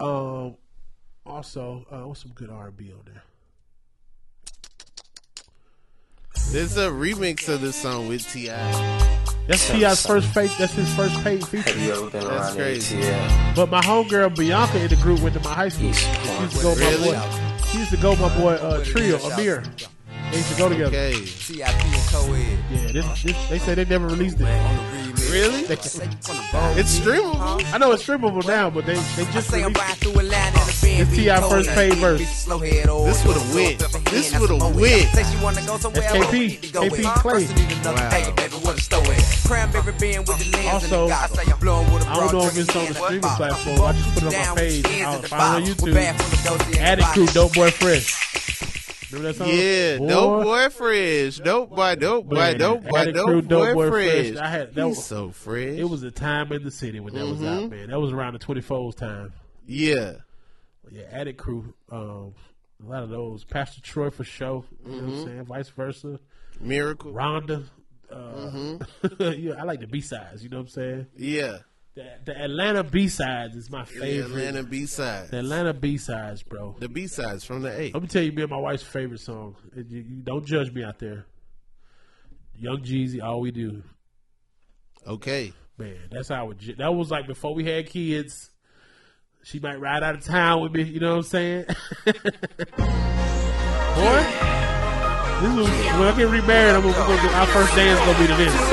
Um, also, uh, what's some good R&B on there? There's a remix of this song with T.I. That's T.I's first fake. That's his first paid feature. Have you ever been That's crazy. ATL? But my homegirl Bianca in the group went to my high school. She used to go with my Really? boy. She used to go with my boy uh, Trio Amir. They used to go together. Okay. CIP and co-ed. Yeah, this, this, they say they never released it. Really? They- It's streamable. I know it's streamable now, but they they just say I'm released riding it. through Atlanta in a This T.I. first paid verse. This would've win. This would've win. KP, KP Clay. Also, I don't know if it's on the streaming platform. I just put it on my page. I'll find it on YouTube. Attic Crew, Dope Boy Fresh. Remember that song? Yeah, dope boy fresh, dope boy, dope boy, Man, dope boy, dope Crew, boy, Dope Boy. Fresh. I had- that He's was- so fresh. It was a time in the city when that was Mm-hmm. out, man. That was around the 24's time. yeah, Yeah, Attic Crew. Um, a lot of those. Pastor Troy for show. You Mm-hmm. what I'm saying? Vice versa. miracle. Rhonda. Uh, Mm-hmm. yeah, I like the B sides. You know what I'm saying? Yeah, The, the Atlanta B sides is my the favorite. Atlanta B sides. The Atlanta B sides, bro. The B sides from the A. Let me tell you, and my wife's favorite song. You, you don't judge me out there. Young Jeezy, all we do, Okay, man. That's how it, that was like before we had kids. She might ride out of town with me. You know what I'm saying? Boy, this was when I get remarried. I'm gonna, gonna our first dance gonna be to this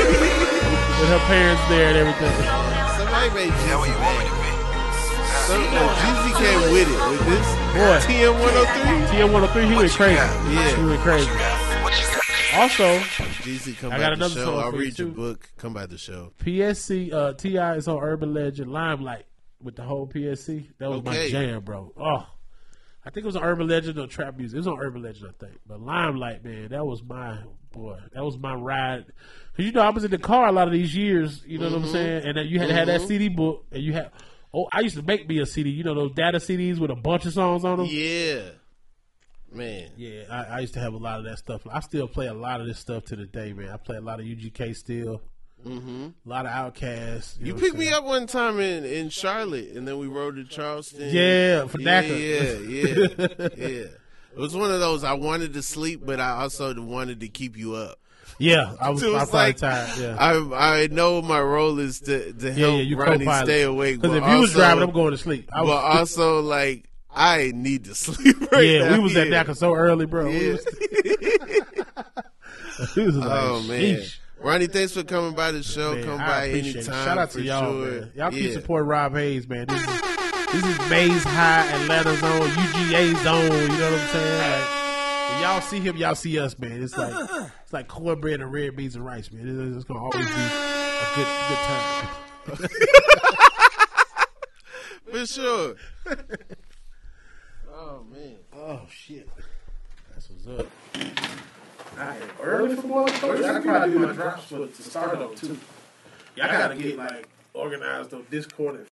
with her parents there and everything. Somebody made Jeezy mad. Some, uh, Jeezy came with it with this Boy. TM 103. TM 103, he went crazy. Yeah. he went crazy. Also, Jeezy come I by got the another show. I'll read your book. Come by the show. PSC uh, T.I is on Urban Legend Limelight with the whole PSC. That was my jam, bro. Oh, I think it was on Urban Legend or Trap Music. It was on Urban Legend, I think. But Limelight, man, that was my boy. That was my ride. 'Cause you know, I was in the car a lot of these years. You know what Mm-hmm. I'm saying? And then you had to have that CD book, and you had. Oh, I used to make me a CD. You know those data CDs with a bunch of songs on them. Yeah, man. Yeah, I, I used to have a lot of that stuff. I still play a lot of this stuff to the day, man. I play a lot of UGK still. Mm-hmm. A lot of Outkasts. You know picked me up one time in, in Charlotte, and then we rode to Charleston. Yeah, for yeah, yeah, yeah, yeah. It was one of those. I wanted to sleep, but I also wanted to keep you up. Yeah, I was, So I probably like tired. Yeah, I I know my role is to to help yeah. You Ronnie co-pilot. stay awake. Because if you was driving, I'm going to sleep. I but was, also like I need to sleep. Right yeah, now. we was at Yeah. DACA so early, bro. Yeah. was, we was like, Oh man, sheesh. Ronnie, thanks for coming by the show. Man, Come I by appreciate it. anytime. Shout out to y'all, sure. man. Y'all keep Yeah. supporting Rob Haze, man. This is, this is Maze High, Atlanta Zone, UGA Zone. You know what I'm saying? Like, when y'all see him, y'all see us, man. It's like uh-huh. it's like cornbread and red beans and rice, man. It's, it's gonna always be a good good time. For sure. oh man. Oh shit, that's what's up. I am early for more coach. I probably do my drops for to start up too. Y'all gotta get like organized on Discord and